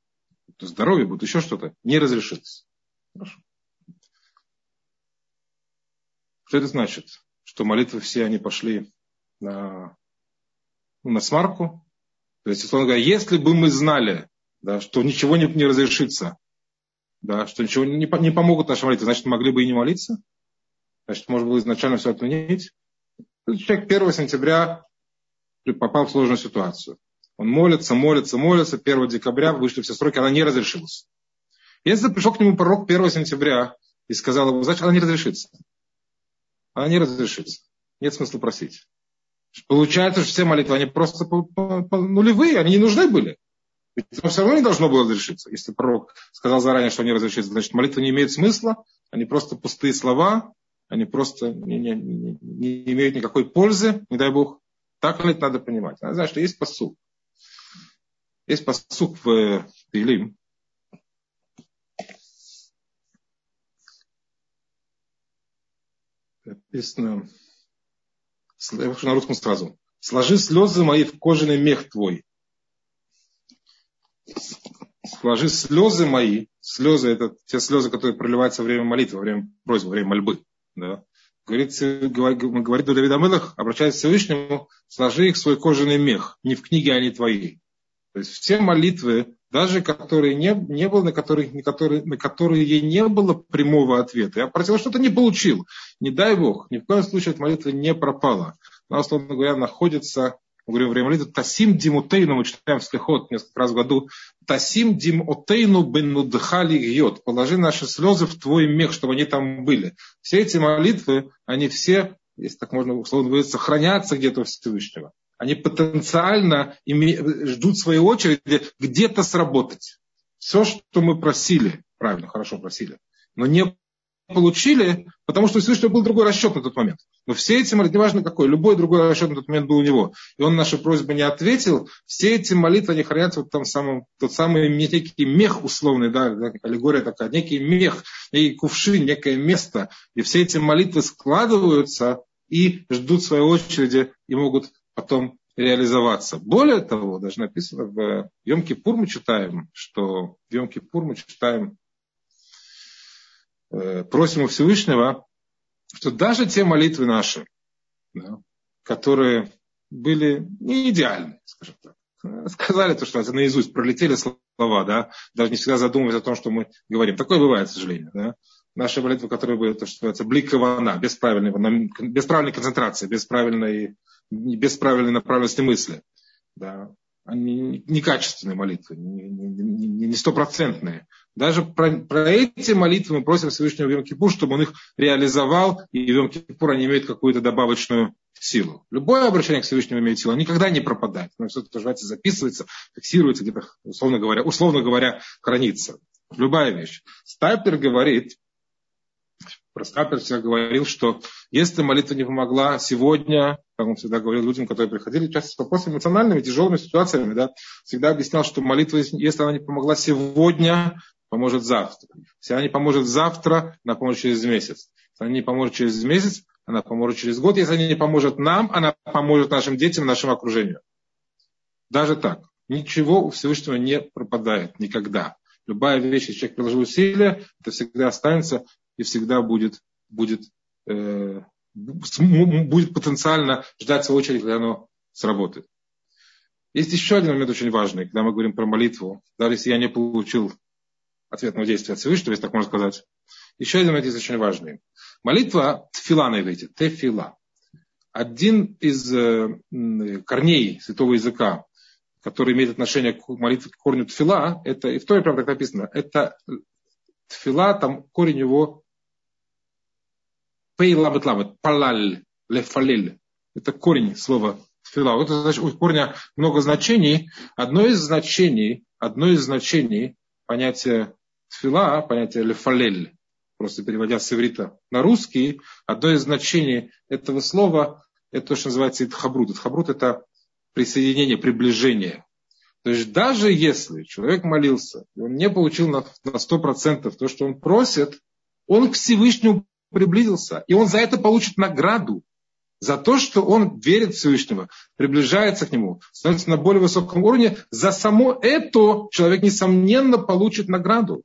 То здоровье будет, еще что-то. Не разрешилось. Хорошо. Что это значит? Что молитвы все они пошли на на смарку. То есть, условно говоря, если бы мы знали, да, что ничего не, не разрешится, да, что ничего не, не помогут нашей молитве, значит, могли бы и не молиться. Значит, можно было изначально все отменить. Человек 1 сентября попал в сложную ситуацию. Он молится, молится, молится. 1 декабря вышли все сроки, она не разрешилась. Если пришел к нему пророк 1 сентября и сказал ему, значит, она не разрешится. Она не разрешится. Нет смысла просить. Получается, что все молитвы, они просто нулевые, они не нужны были. Ведь это все равно не должно было разрешиться. Если пророк сказал заранее, что они разрешится, значит, молитва не имеет смысла, они просто пустые слова, они просто не, не, не, не имеют никакой пользы, не дай Бог. Так ли это надо понимать? Надо знать, что есть посук. Есть посук в Пилим. написано, на русском сразу. Сложи слезы мои в кожаный мех твой. Сложи слезы мои. Слезы это те слезы, которые проливаются во время молитвы, во время просьбы, во время мольбы. Да? Говорит, говорит Давид Амелах, обращаясь к Всевышнему, сложи их в свой кожаный мех. Не в книге они твои. То есть все молитвы, даже которые не, не было, на которые, на, которые, на которые не было прямого ответа. Я просил, что-то не получил. Не дай Бог, ни в коем случае эта молитва не пропала. Она, условно говоря, находится, мы говорим время молитвы, Тасим Димутейну, мы читаем в слихот несколько раз в году, Тасим Димутейну бенудхали гьот, положи наши слезы в твой мех, чтобы они там были. Все эти молитвы, они все, если так можно условно говорить, сохранятся где-то у Всевышнего они потенциально ждут своей очереди где-то сработать. Все, что мы просили, правильно, хорошо просили, но не получили, потому что у Всевышнего был другой расчет на тот момент. Но все эти молитвы, неважно какой, любой другой расчет на тот момент был у него, и он наши просьбы не ответил, все эти молитвы, они хранятся вот там самом, тот самый некий мех условный, да, аллегория такая, некий мех, некий кувшин, некое место, и все эти молитвы складываются и ждут своей очереди и могут потом реализоваться. Более того, даже написано в Йом-Кипур мы читаем, что в Йом-Кипур мы читаем, э, просим у Всевышнего, что даже те молитвы наши, да, которые были не идеальны, скажем так, сказали то, что наизусть, пролетели слова, да, даже не всегда задумываясь о том, что мы говорим. Такое бывает, к сожалению. Да. Наши молитвы, которые были, то, что называется, бликована, без правильной, без правильной концентрации, без правильной без правильной направленности мысли. Да. Они некачественные молитвы, не стопроцентные. Даже про, про эти молитвы мы просим Всевышнего в Йом-Кипур, чтобы он их реализовал, и в Йом-Кипур они имеют какую-то добавочную силу. Любое обращение к Всевышнему имеет силу, никогда не пропадает. Но все это называется, записывается, фиксируется где-то, условно говоря, условно говоря, хранится. Любая вещь. Стайпер говорит, Проскапер всегда говорил, что если молитва не помогла сегодня, как он всегда говорил людям, которые приходили часто с вопросами эмоциональными, тяжелыми ситуациями, да, всегда объяснял, что молитва, если она не помогла сегодня, поможет завтра. Если она не поможет завтра, она поможет через месяц. Если она не поможет через месяц, она поможет через год. Если она не поможет нам, она поможет нашим детям, нашему окружению. Даже так. Ничего у Всевышнего не пропадает никогда. Любая вещь, если человек приложил усилия, это всегда останется и всегда будет, будет, э, будет потенциально ждать свою очередь, когда оно сработает. Есть еще один момент очень важный, когда мы говорим про молитву. Даже если я не получил ответного действия от Всевышнего, если так можно сказать. Еще один момент есть очень важный. Молитва тфила на иврите, тефила. Один из э, корней святого языка, который имеет отношение к молитве, к корню тфила, это, и в Торе прям так написано, это тфила, там корень его Пей ламет ламет, палаль, лефалель. Это корень слова тфила. Вот это значит, у корня много значений. Одно из значений, одно из значений понятия тфила, понятие лефалель, просто переводя с иврита на русский, одно из значений этого слова, это то, что называется итхабрут. Итхабрут это присоединение, приближение. То есть даже если человек молился, и он не получил на, на 100% то, что он просит, он к Всевышнему приблизился. И он за это получит награду. За то, что он верит в Всевышнего, приближается к нему, становится на более высоком уровне. За само это человек, несомненно, получит награду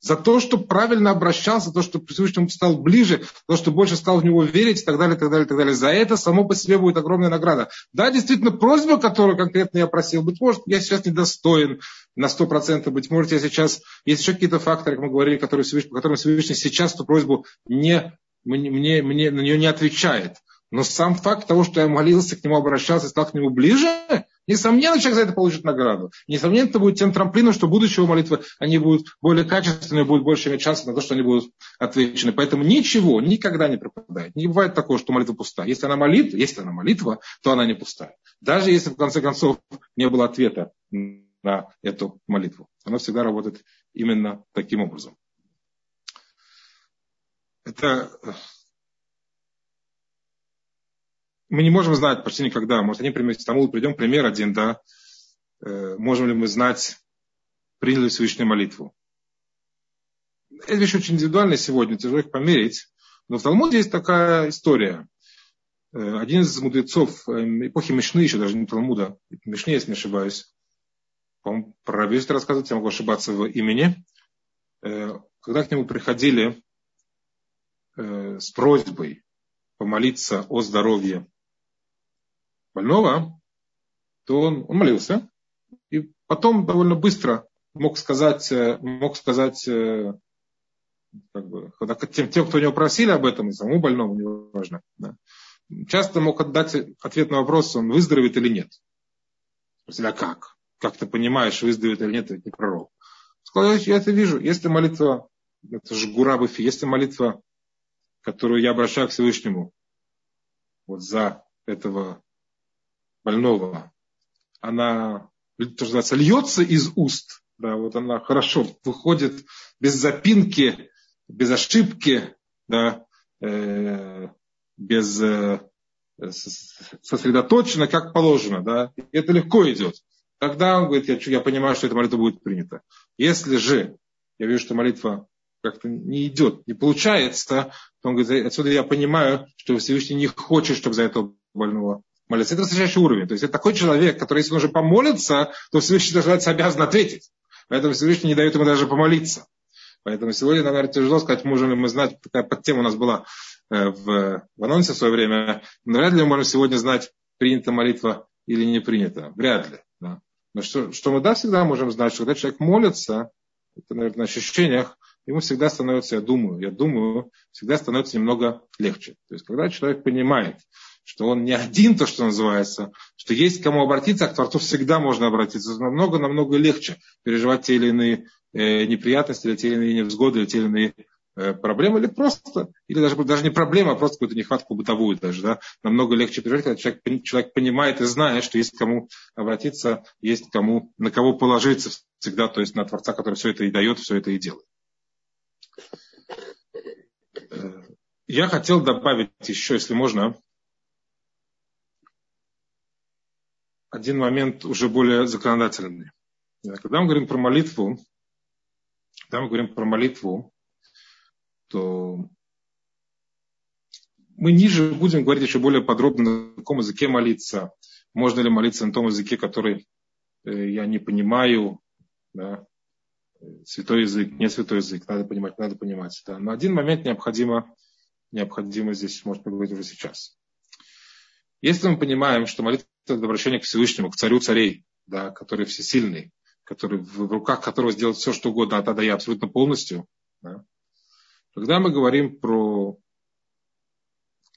за то, что правильно обращался, за то, что Всевышнему стал ближе, за то, что больше стал в него верить и так далее, и так далее, и так далее. За это само по себе будет огромная награда. Да, действительно, просьба, которую конкретно я просил, быть может, я сейчас недостоин на 100%, быть может, я сейчас, есть еще какие-то факторы, как мы говорили, которые Всевышний, по которым Всевышний сейчас эту просьбу не, мне, мне, на нее не отвечает. Но сам факт того, что я молился, к нему обращался, стал к нему ближе, несомненно, человек за это получит награду. Несомненно, это будет тем трамплином, что будущего молитвы, они будут более качественные, будут больше иметь шанс на то, что они будут отвечены. Поэтому ничего никогда не пропадает. Не бывает такого, что молитва пуста. Если она молит, если она молитва, то она не пустая. Даже если в конце концов не было ответа на эту молитву. Она всегда работает именно таким образом. Это мы не можем знать почти никогда. Может, один пример, тому придем пример один, да. Э, можем ли мы знать, приняли ли Всевышнюю молитву. Это вещь очень индивидуальная сегодня, тяжело их померить. Но в Талмуде есть такая история. Э, один из мудрецов э, эпохи Мишны, еще даже не Талмуда, Мишны, если не ошибаюсь, по-моему, про Рабиуста рассказывать, я могу ошибаться в имени, когда к нему приходили с просьбой помолиться о здоровье больного, то он, он молился, и потом довольно быстро мог сказать, мог сказать как бы, тем, тем, кто у него просили об этом, и самому больному, неважно, да, часто мог отдать ответ на вопрос, он выздоровеет или нет. Спросили, а как? Как ты понимаешь, выздоровеет или нет, это не пророк. Сказал, я это вижу. Если молитва, это же гура Бафи, если молитва, которую я обращаю к Всевышнему, вот за этого больного, она, то, что называется, льется из уст, да, вот она хорошо выходит без запинки, без ошибки, да, э, без э, сосредоточенно, как положено, да, и это легко идет. Тогда он говорит, я, я понимаю, что эта молитва будет принята. Если же я вижу, что молитва как-то не идет, не получается, то он говорит, отсюда я понимаю, что Всевышний не хочет, чтобы за этого больного молиться. Это высочайший уровень. То есть это такой человек, который, если он уже помолится, то Всевышний даже обязан ответить. Поэтому Всевышний не дает ему даже помолиться. Поэтому сегодня, наверное, тяжело сказать, можем ли мы знать, такая подтема у нас была э, в, в анонсе в свое время, вряд ли мы можем сегодня знать, принята молитва или не принята. Вряд ли. Да. Но что, что мы да всегда можем знать, что когда человек молится, это, наверное, на ощущениях, ему всегда становится, я думаю, я думаю, всегда становится немного легче. То есть, когда человек понимает, что он не один, то, что называется, что есть кому обратиться, а к Творцу всегда можно обратиться. Намного-намного легче переживать те или иные э, неприятности, или те или иные невзгоды, или те или иные э, проблемы, или просто, или даже, даже не проблема, а просто какую-то нехватку бытовую даже, да, намного легче переживать, когда человек, человек понимает и знает, что есть кому обратиться, есть кому, на кого положиться всегда, то есть на Творца, который все это и дает, все это и делает. Э, я хотел добавить еще, если можно, один момент уже более законодательный. Когда мы говорим про молитву, когда мы говорим про молитву, то мы ниже будем говорить еще более подробно, на каком языке молиться, можно ли молиться на том языке, который э, я не понимаю, да, святой язык, не святой язык, надо понимать, надо понимать. Да. Но один момент необходимо, необходимо здесь, может поговорить уже сейчас. Если мы понимаем, что молитва это обращение к Всевышнему, к царю царей, да, который всесильный, который в руках которого сделать все, что угодно А абсолютно полностью, да, когда мы говорим про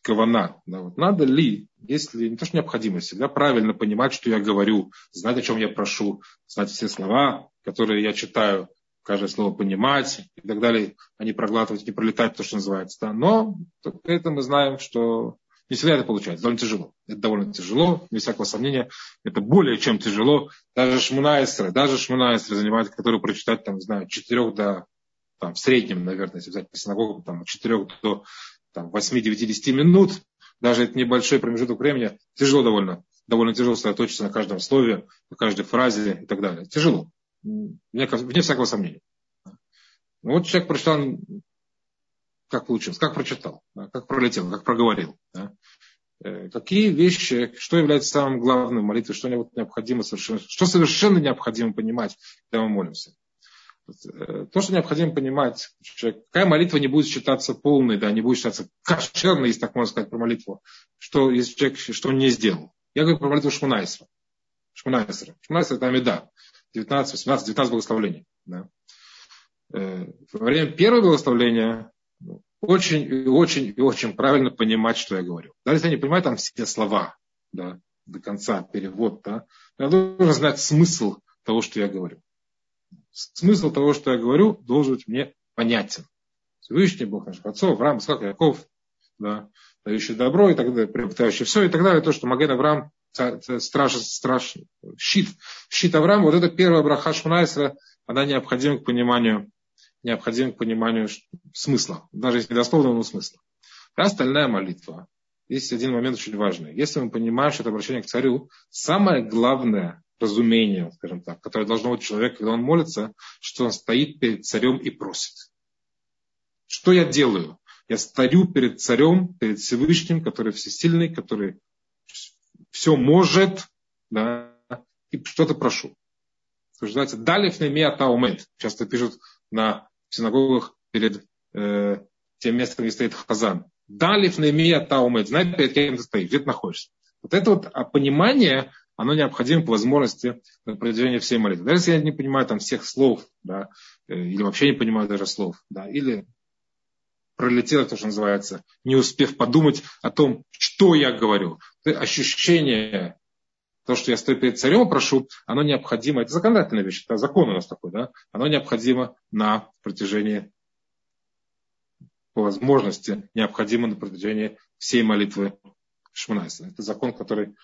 кавана, да, вот надо ли, если не то, что необходимость, всегда правильно понимать, что я говорю, знать, о чем я прошу, знать все слова, которые я читаю, каждое слово понимать и так далее, а не проглатывать, не пролетать, то, что называется. Да. Но это мы знаем, что не всегда это получается, довольно тяжело. Это довольно тяжело, без всякого сомнения. Это более чем тяжело. Даже шмунаэстры, даже шмунаэстры занимать, которые прочитать, там, не знаю, четырех до, там, в среднем, наверное, если взять по синагогам, там, от четырех до там, 8-9-10 минут, даже это небольшой промежуток времени, тяжело довольно. Довольно тяжело сосредоточиться на каждом слове, на каждой фразе и так далее. Тяжело. Вне, вне всякого сомнения. Вот человек прочитал как получилось, как прочитал, да, как пролетел, как проговорил. Да. Э, какие вещи, что является самым главным в молитве, что необходимо совершенно, что совершенно необходимо понимать, когда мы молимся. Э, то, что необходимо понимать, какая молитва не будет считаться полной, да, не будет считаться кошерной, если так можно сказать, про молитву, что если человек что он не сделал. Я говорю про молитву Шмунайсера. Шмунайсера. Шмунайсера это Амида. 19, 18, 19 благословений. Да. Э, во время первого благословления очень очень и очень правильно понимать, что я говорю. Даже если я не понимаю там все слова, да, до конца перевод, да, я должен знать смысл того, что я говорю. Смысл того, что я говорю, должен быть мне понятен. Всевышний Бог наших отцов, Авраам, Исхак, Яков, да, дающий добро и так далее, приобретающий все и так далее, то, что Маген Авраам, страж, страж, щит, щит Авраама, вот это первая браха Шмунайсера, она необходима к пониманию необходим к пониманию смысла, даже если недословного смысла. А остальная молитва. Есть один момент очень важный. Если мы понимаем, что это обращение к царю, самое главное разумение, скажем так, которое должно быть человек, когда он молится, что он стоит перед царем и просит. Что я делаю? Я стою перед царем, перед Всевышним, который всесильный, который все может, да, и что-то прошу. Что называется. Часто пишут на синагогах перед э, тем местом, где стоит хазан. Далив наимия таумет. Знай, перед кем ты стоишь, где ты находишься. Вот это вот понимание, оно необходимо по возможности на протяжении всей молитвы. Даже если я не понимаю там всех слов, да, э, или вообще не понимаю даже слов, да, или пролетело то, что называется, не успев подумать о том, что я говорю. Ощущение, то, что я стою перед царем и прошу, оно необходимо, это законодательная вещь, это закон у нас такой, да, оно необходимо на протяжении по возможности необходимо на протяжении всей молитвы Шманайса. Это закон, который,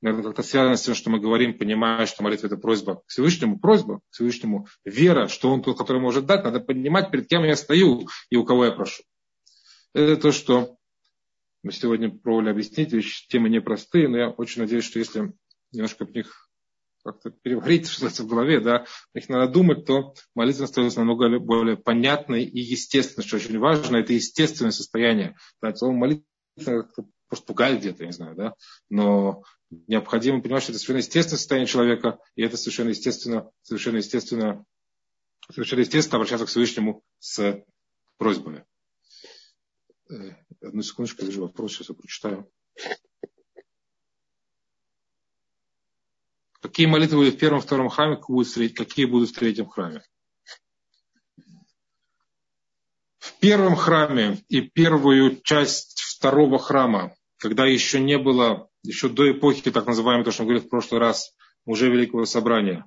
наверное, как-то связан с тем, что мы говорим, понимая, что молитва это просьба к Всевышнему, просьба к Всевышнему, вера, что он тот, который может дать, надо понимать, перед кем я стою и у кого я прошу. Это то, что мы сегодня пробовали объяснить, вещи, темы непростые, но я очень надеюсь, что если немножко в них как-то переварить, что это в голове, да, их надо думать, то молитва становится намного более понятной и естественной, что очень важно, это естественное состояние. Да, слово молитва как-то просто пугает где-то, я не знаю, да, но необходимо понимать, что это совершенно естественное состояние человека, и это совершенно естественно, совершенно естественно, совершенно естественно обращаться к Всевышнему с просьбами. Э, одну секундочку, я вижу вопрос, сейчас я прочитаю. Какие молитвы были в первом, втором храме, какие будут в третьем храме? В первом храме и первую часть второго храма, когда еще не было, еще до эпохи, так называемой, то, что мы говорили в прошлый раз, уже Великого Собрания,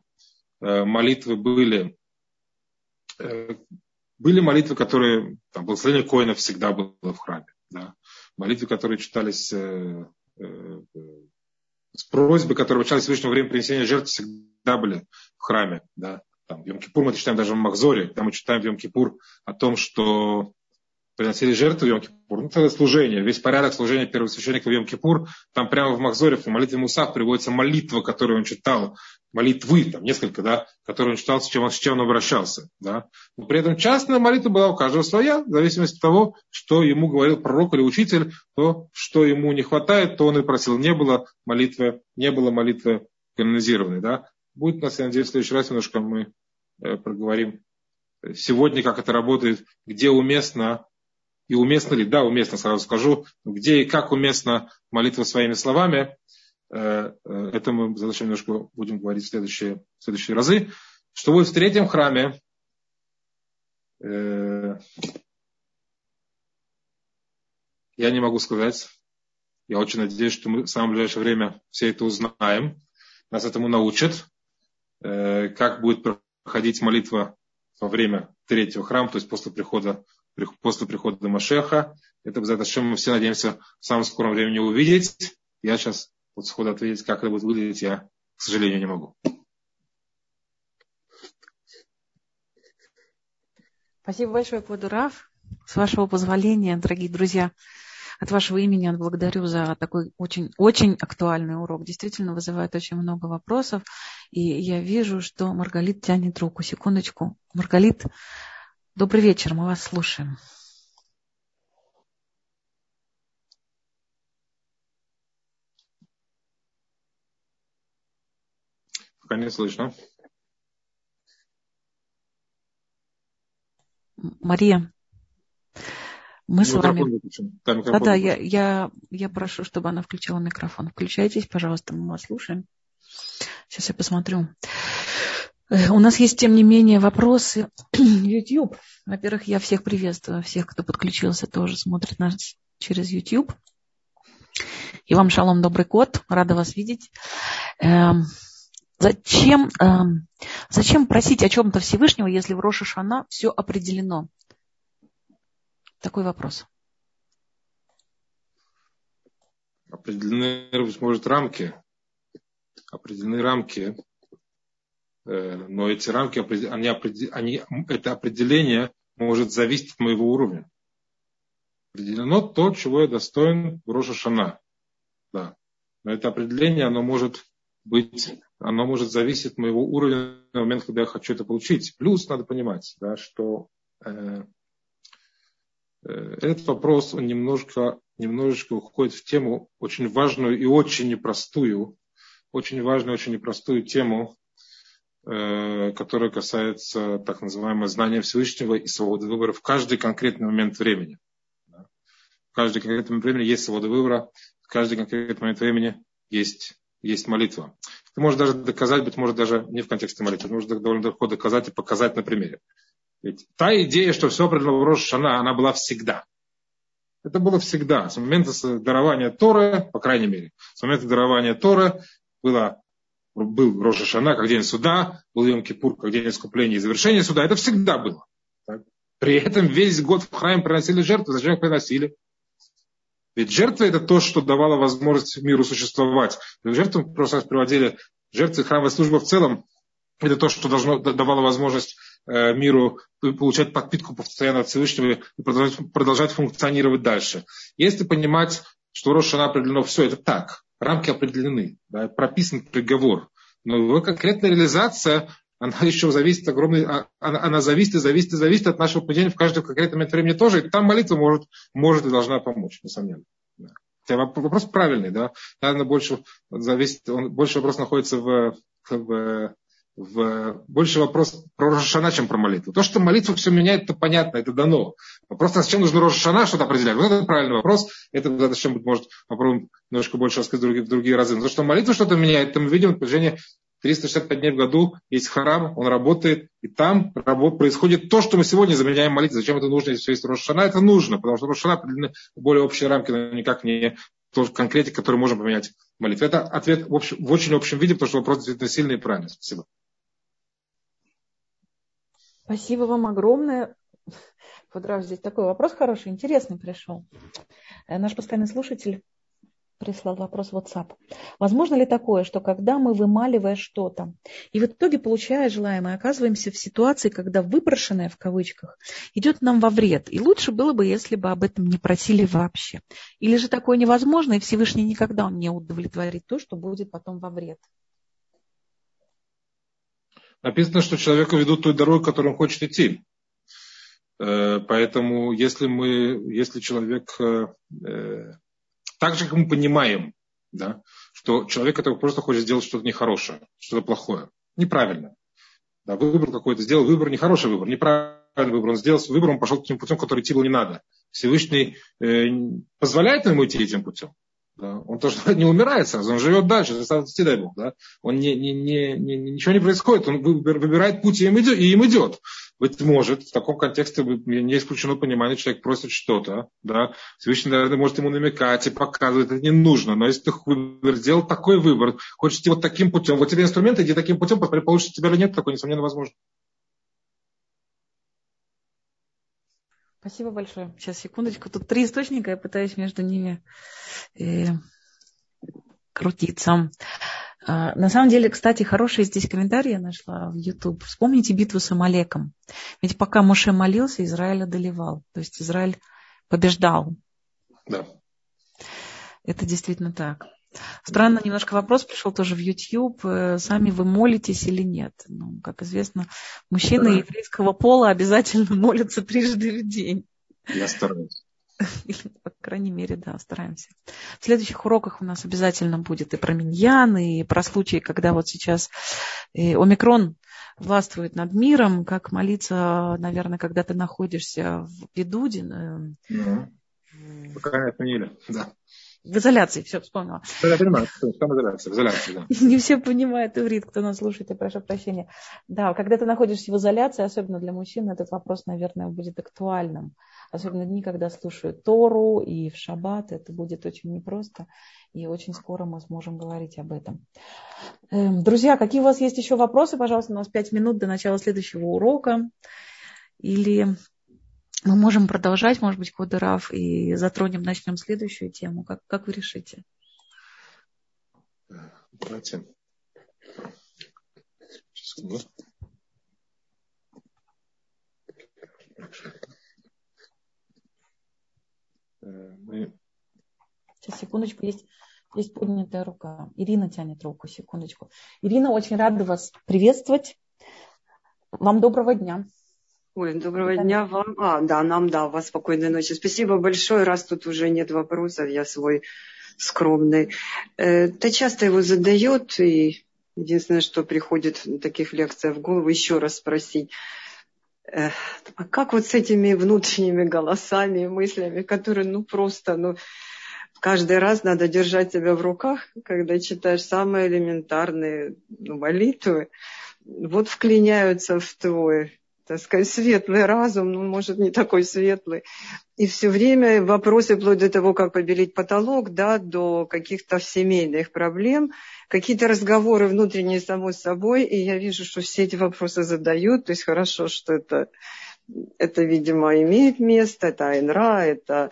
э, молитвы были, э, были молитвы, которые, там, благословение Коина всегда было в храме. Да? Молитвы, которые читались э, с просьбы, которые вручались Всевышнему во время принесения жертв, всегда были в храме. Да? Там, в Йом-Кипур мы читаем даже в Махзоре, там мы читаем в Йом-Кипур о том, что приносили жертву в Йом-Кипур. Ну, целое служение. Весь порядок служения первосвященника в Йом-Кипур. Там прямо в Махзоре, в молитве Мусав приводится молитва, которую он читал. Молитвы, там несколько, да, которые он читал, с чем с чем он обращался. Да. Но при этом частная молитва была у каждого своя, в зависимости от того, что ему говорил пророк или учитель, то, что ему не хватает, то он и просил. Не было молитвы, не было молитвы канонизированной. Да. Будет нас, я надеюсь, в следующий раз немножко мы э, проговорим сегодня, как это работает, где уместно и уместно ли, да, уместно, сразу скажу, где и как уместно молитва своими словами, э, э, это мы зачем немножко будем говорить в следующие, в следующие разы. Что будет в третьем храме, э, я не могу сказать. Я очень надеюсь, что мы в самое ближайшее время все это узнаем. Нас этому научат. Как будет проходить молитва во время третьего храма, то есть после прихода после прихода Машеха. Это, за что мы все надеемся в самом скором времени увидеть. Я сейчас вот сходу ответить, как это будет выглядеть, я, к сожалению, не могу. Спасибо большое, Квадурав. С вашего позволения, дорогие друзья, от вашего имени я благодарю за такой очень, очень актуальный урок. Действительно вызывает очень много вопросов. И я вижу, что Маргалит тянет руку. Секундочку. Маргалит, Добрый вечер, мы вас слушаем. Пока не слышно. Мария, мы с вами... Да-да, я, я, я прошу, чтобы она включила микрофон. Включайтесь, пожалуйста, мы вас слушаем. Сейчас я посмотрю. У нас есть, тем не менее, вопросы. YouTube. Во-первых, я всех приветствую, всех, кто подключился, тоже смотрит нас через YouTube. И вам шалом, добрый кот. Рада вас видеть. Эм, зачем, эм, зачем просить о чем-то Всевышнего, если в Роша Шана все определено? Такой вопрос. Определены, может, рамки. Определены рамки но эти рамки, они, они, это определение может зависеть от моего уровня. Определено то, чего я достоин в Роша Шана. Да. Но это определение, оно может быть, оно может зависеть от моего уровня на момент, когда я хочу это получить. Плюс надо понимать, да, что э, этот вопрос, он немножко, немножечко уходит в тему очень важную и очень непростую, очень важную, очень непростую тему, э, которая касается так называемого знания Всевышнего и свободы выбора в каждый конкретный момент времени. В каждый конкретный момент времени есть свобода выбора, в каждый конкретный момент времени есть, есть молитва. Ты можешь даже доказать, быть может, даже не в контексте молитвы, ты можешь довольно легко доказать и показать на примере. Ведь та идея, что все определено в Рошана, она была всегда. Это было всегда. С момента дарования Торы, по крайней мере, с момента дарования Торы было, был Роша Шана, как день суда, был Йом Кипур, как день искупления и завершения суда. Это всегда было. Так? При этом весь год в храме приносили жертвы. Зачем их приносили? Ведь жертва это то, что давало возможность миру существовать. Жертвы просто приводили, жертвы храмовой службы в целом, это то, что должно, давало возможность Э, миру получать подпитку постоянно от Всевышнего и продолжать, продолжать функционировать дальше. Если понимать, что Рошана определено все, это так, рамки определены, да, прописан приговор. Но его конкретная реализация, она еще зависит огромный, а, она, она зависит и зависит и зависит от нашего поведения в каждый конкретный момент времени тоже. И там молитва может, может и должна помочь, несомненно. Да. Вопрос правильный, да. Наверное, больше зависит, он, больше вопрос находится в, в в, больше вопрос про Рошана, чем про молитву. То, что молитва все меняет, это понятно, это дано. Вопрос, зачем нужно Рошана что-то определять. Вот это правильный вопрос. Это зачем, может, попробуем немножко больше рассказать в другие, в другие разы. Но то, что молитва что-то меняет, это мы видим в движении 365 дней в году есть храм, он работает, и там происходит то, что мы сегодня заменяем молитву. Зачем это нужно, если все есть Рошана? Это нужно, потому что Рошана определены более общие рамки, но никак не то конкретик, который можем поменять молитву. Это ответ в, общем, в очень общем виде, потому что вопрос действительно сильный и правильный. Спасибо. Спасибо вам огромное. Вот раз здесь такой вопрос хороший, интересный пришел. Э, наш постоянный слушатель прислал вопрос в WhatsApp. Возможно ли такое, что когда мы вымаливая что-то, и в итоге, получая желаемое, оказываемся в ситуации, когда выброшенное в кавычках идет нам во вред, и лучше было бы, если бы об этом не просили вообще. Или же такое невозможно, и Всевышний никогда не удовлетворит то, что будет потом во вред. Написано, что человека ведут той дорогой, которой он хочет идти. Э, поэтому если мы, если человек, э, э, так же, как мы понимаем, да, что человек, который просто хочет сделать что-то нехорошее, что-то плохое, неправильно. Да, выбор какой-то, сделал выбор, нехороший выбор, неправильный выбор. Он сделал выбор, он пошел тем путем, который идти было не надо. Всевышний позволяет ему идти этим путем. Да? Он тоже не умирает сразу, он живет дальше, заставьте, дай Бог. Да? Он не, не, не, не, ничего не происходит, он выбирает путь и им идет. И им идет. Быть может, в таком контексте не исключено понимание, человек просит что-то, да, Всевышний, наверное, может ему намекать и показывать, это не нужно, но если ты выбор, сделал такой выбор, хочешь идти вот таким путем, вот тебе инструменты, иди таким путем, получится тебя или нет, такое, несомненно, возможно. Спасибо большое. Сейчас, секундочку. Тут три источника, я пытаюсь между ними э, крутиться. А, на самом деле, кстати, хороший здесь комментарий я нашла в YouTube. Вспомните битву с Амалеком. Ведь пока Моше молился, Израиль одолевал. То есть Израиль побеждал. Да. Это действительно так. Странно немножко вопрос пришел тоже в YouTube. Э, сами вы молитесь или нет? Ну, как известно, мужчины да. еврейского пола обязательно молятся трижды в день. Я стараюсь. По крайней мере, да, стараемся. В следующих уроках у нас обязательно будет и про миньян, и про случаи, когда вот сейчас э, омикрон властвует над миром, как молиться, наверное, когда ты находишься в бедуде. Угу. Пока не отменили, да в изоляции, все, вспомнила. Я понимаю, там изоляция, в изоляции, да. Не все понимают иврит, кто нас слушает, я прошу прощения. Да, когда ты находишься в изоляции, особенно для мужчин, этот вопрос, наверное, будет актуальным. Особенно дни, когда слушают Тору и в шаббат, это будет очень непросто. И очень скоро мы сможем говорить об этом. Эм, друзья, какие у вас есть еще вопросы? Пожалуйста, у нас пять минут до начала следующего урока. Или мы можем продолжать, может быть, Кодырав, и затронем, начнем следующую тему. Как, как вы решите? Давайте. Секунду. Мы... Сейчас, секундочку, есть, есть поднятая рука. Ирина тянет руку, секундочку. Ирина, очень рада вас приветствовать. Вам доброго дня. Ой, доброго да. дня вам. А, да, нам, да, вас спокойной ночи. Спасибо большое, раз тут уже нет вопросов, я свой скромный. Э, ты часто его задает, и единственное, что приходит в таких лекциях в голову, еще раз спросить. Э, а как вот с этими внутренними голосами и мыслями, которые, ну, просто, ну, каждый раз надо держать себя в руках, когда читаешь самые элементарные ну, молитвы, вот вклиняются в твой так сказать, светлый разум, ну, может, не такой светлый. И все время вопросы вплоть до того, как побелить потолок, да, до каких-то семейных проблем, какие-то разговоры внутренние само собой, и я вижу, что все эти вопросы задают, то есть хорошо, что это это, видимо, имеет место, это айнра, это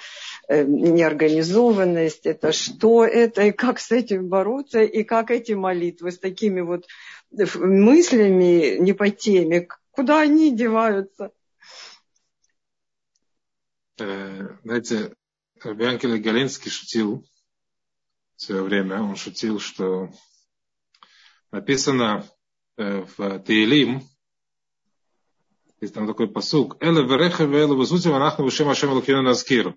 э, неорганизованность, это что это, и как с этим бороться, и как эти молитвы с такими вот мыслями не по теме, Куда они деваются? Э, знаете, Рабианкель Галинский шутил в свое время. Он шутил, что написано э, в Теилим, есть там такой посук, «Эле вереха вэле вазутим анахну вышем ашем лукину назкир».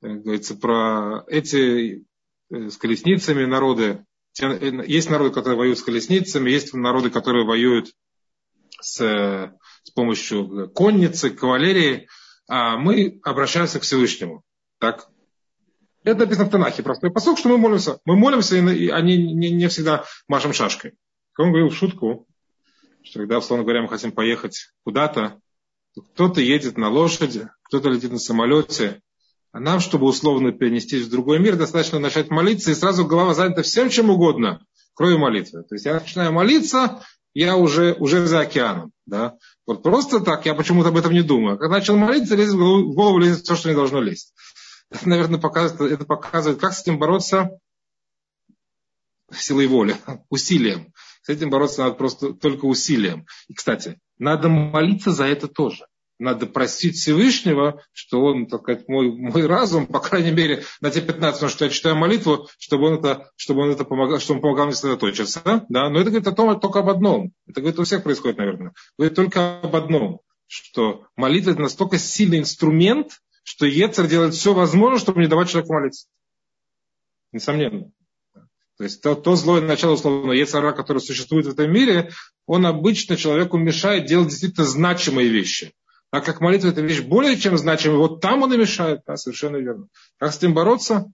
Э, говорится про эти с колесницами народы. Есть народы, которые воюют с колесницами, есть народы, которые воюют с, с помощью конницы, кавалерии, а мы обращаемся к Всевышнему. Так? Это написано в Танахе, простой посыл, что мы молимся. Мы молимся, и они не, не всегда машем шашкой. Он говорил в шутку, что когда, условно говоря, мы хотим поехать куда-то, кто-то едет на лошади, кто-то летит на самолете, а нам, чтобы условно перенестись в другой мир, достаточно начать молиться, и сразу голова занята всем чем угодно, кроме молитвы. То есть я начинаю молиться, я уже, уже за океаном. Да? Вот просто так я почему-то об этом не думаю. Когда начал молиться, лезет в голову, в голову лезет все, что не должно лезть. Это, наверное, показывает, это показывает, как с этим бороться силой воли, усилием. С этим бороться надо просто только усилием. И, кстати, надо молиться за это тоже надо просить Всевышнего, что он, так сказать, мой, мой разум, по крайней мере, на те 15 минут, что я читаю молитву, чтобы он это, чтобы он это помогал, чтобы он помогал мне сосредоточиться. Да? Но это говорит о том, только об одном. Это говорит у всех происходит, наверное. Говорит только об одном, что молитва это настолько сильный инструмент, что Ецер делает все возможное, чтобы не давать человеку молиться. Несомненно. То есть то, то злое начало, условно, Ецара, которое существует в этом мире, он обычно человеку мешает делать действительно значимые вещи. Так как молитва это вещь более чем значимая, вот там он и мешает, да, совершенно верно. Как с этим бороться?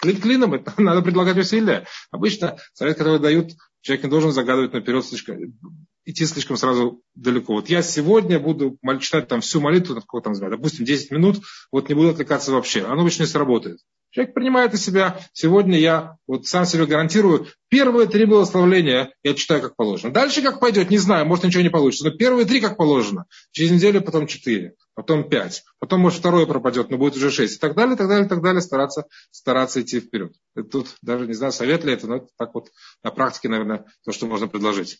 Клин клином, это надо предлагать усилия. Обычно совет, который дают, человек не должен загадывать наперед слишком, идти слишком сразу далеко. Вот я сегодня буду читать там всю молитву, на там, допустим, 10 минут, вот не буду отвлекаться вообще. Оно обычно не сработает. Человек принимает из себя, сегодня я вот сам себе гарантирую, первые три благословления я читаю как положено. Дальше как пойдет, не знаю, может ничего не получится, но первые три как положено. Через неделю потом четыре, потом пять, потом может второе пропадет, но будет уже шесть. И так далее, и так далее, и так далее, стараться, стараться идти вперед. Это тут даже не знаю, совет ли это, но это так вот на практике, наверное, то, что можно предложить.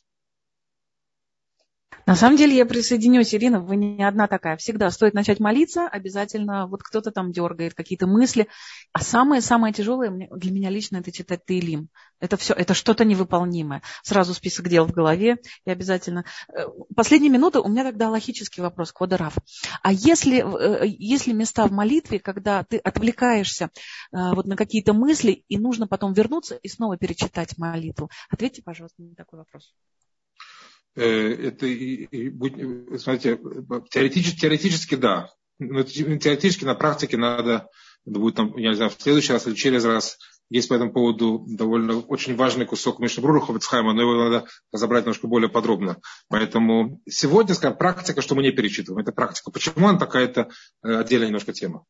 На самом деле я присоединюсь, Ирина, вы не одна такая. Всегда стоит начать молиться, обязательно вот кто-то там дергает какие-то мысли. А самое-самое тяжелое для меня лично это читать Таилим. Это все, это что-то невыполнимое. Сразу список дел в голове и обязательно. Э, последние минуты у меня тогда логический вопрос к Водорав. А если, э, если места в молитве, когда ты отвлекаешься э, вот на какие-то мысли и нужно потом вернуться и снова перечитать молитву? Ответьте, пожалуйста, на такой вопрос. Э, это, смотрите, теоретически, теоретически да. Но теоретически на практике надо, будет там, я не знаю, в следующий раз или через раз есть по этому поводу довольно очень важный кусок Мишнабрура Ховецхайма, но его надо разобрать немножко более подробно. Поэтому сегодня, скажем, практика, что мы не перечитываем, это практика. Почему она такая-то э, отдельная немножко тема.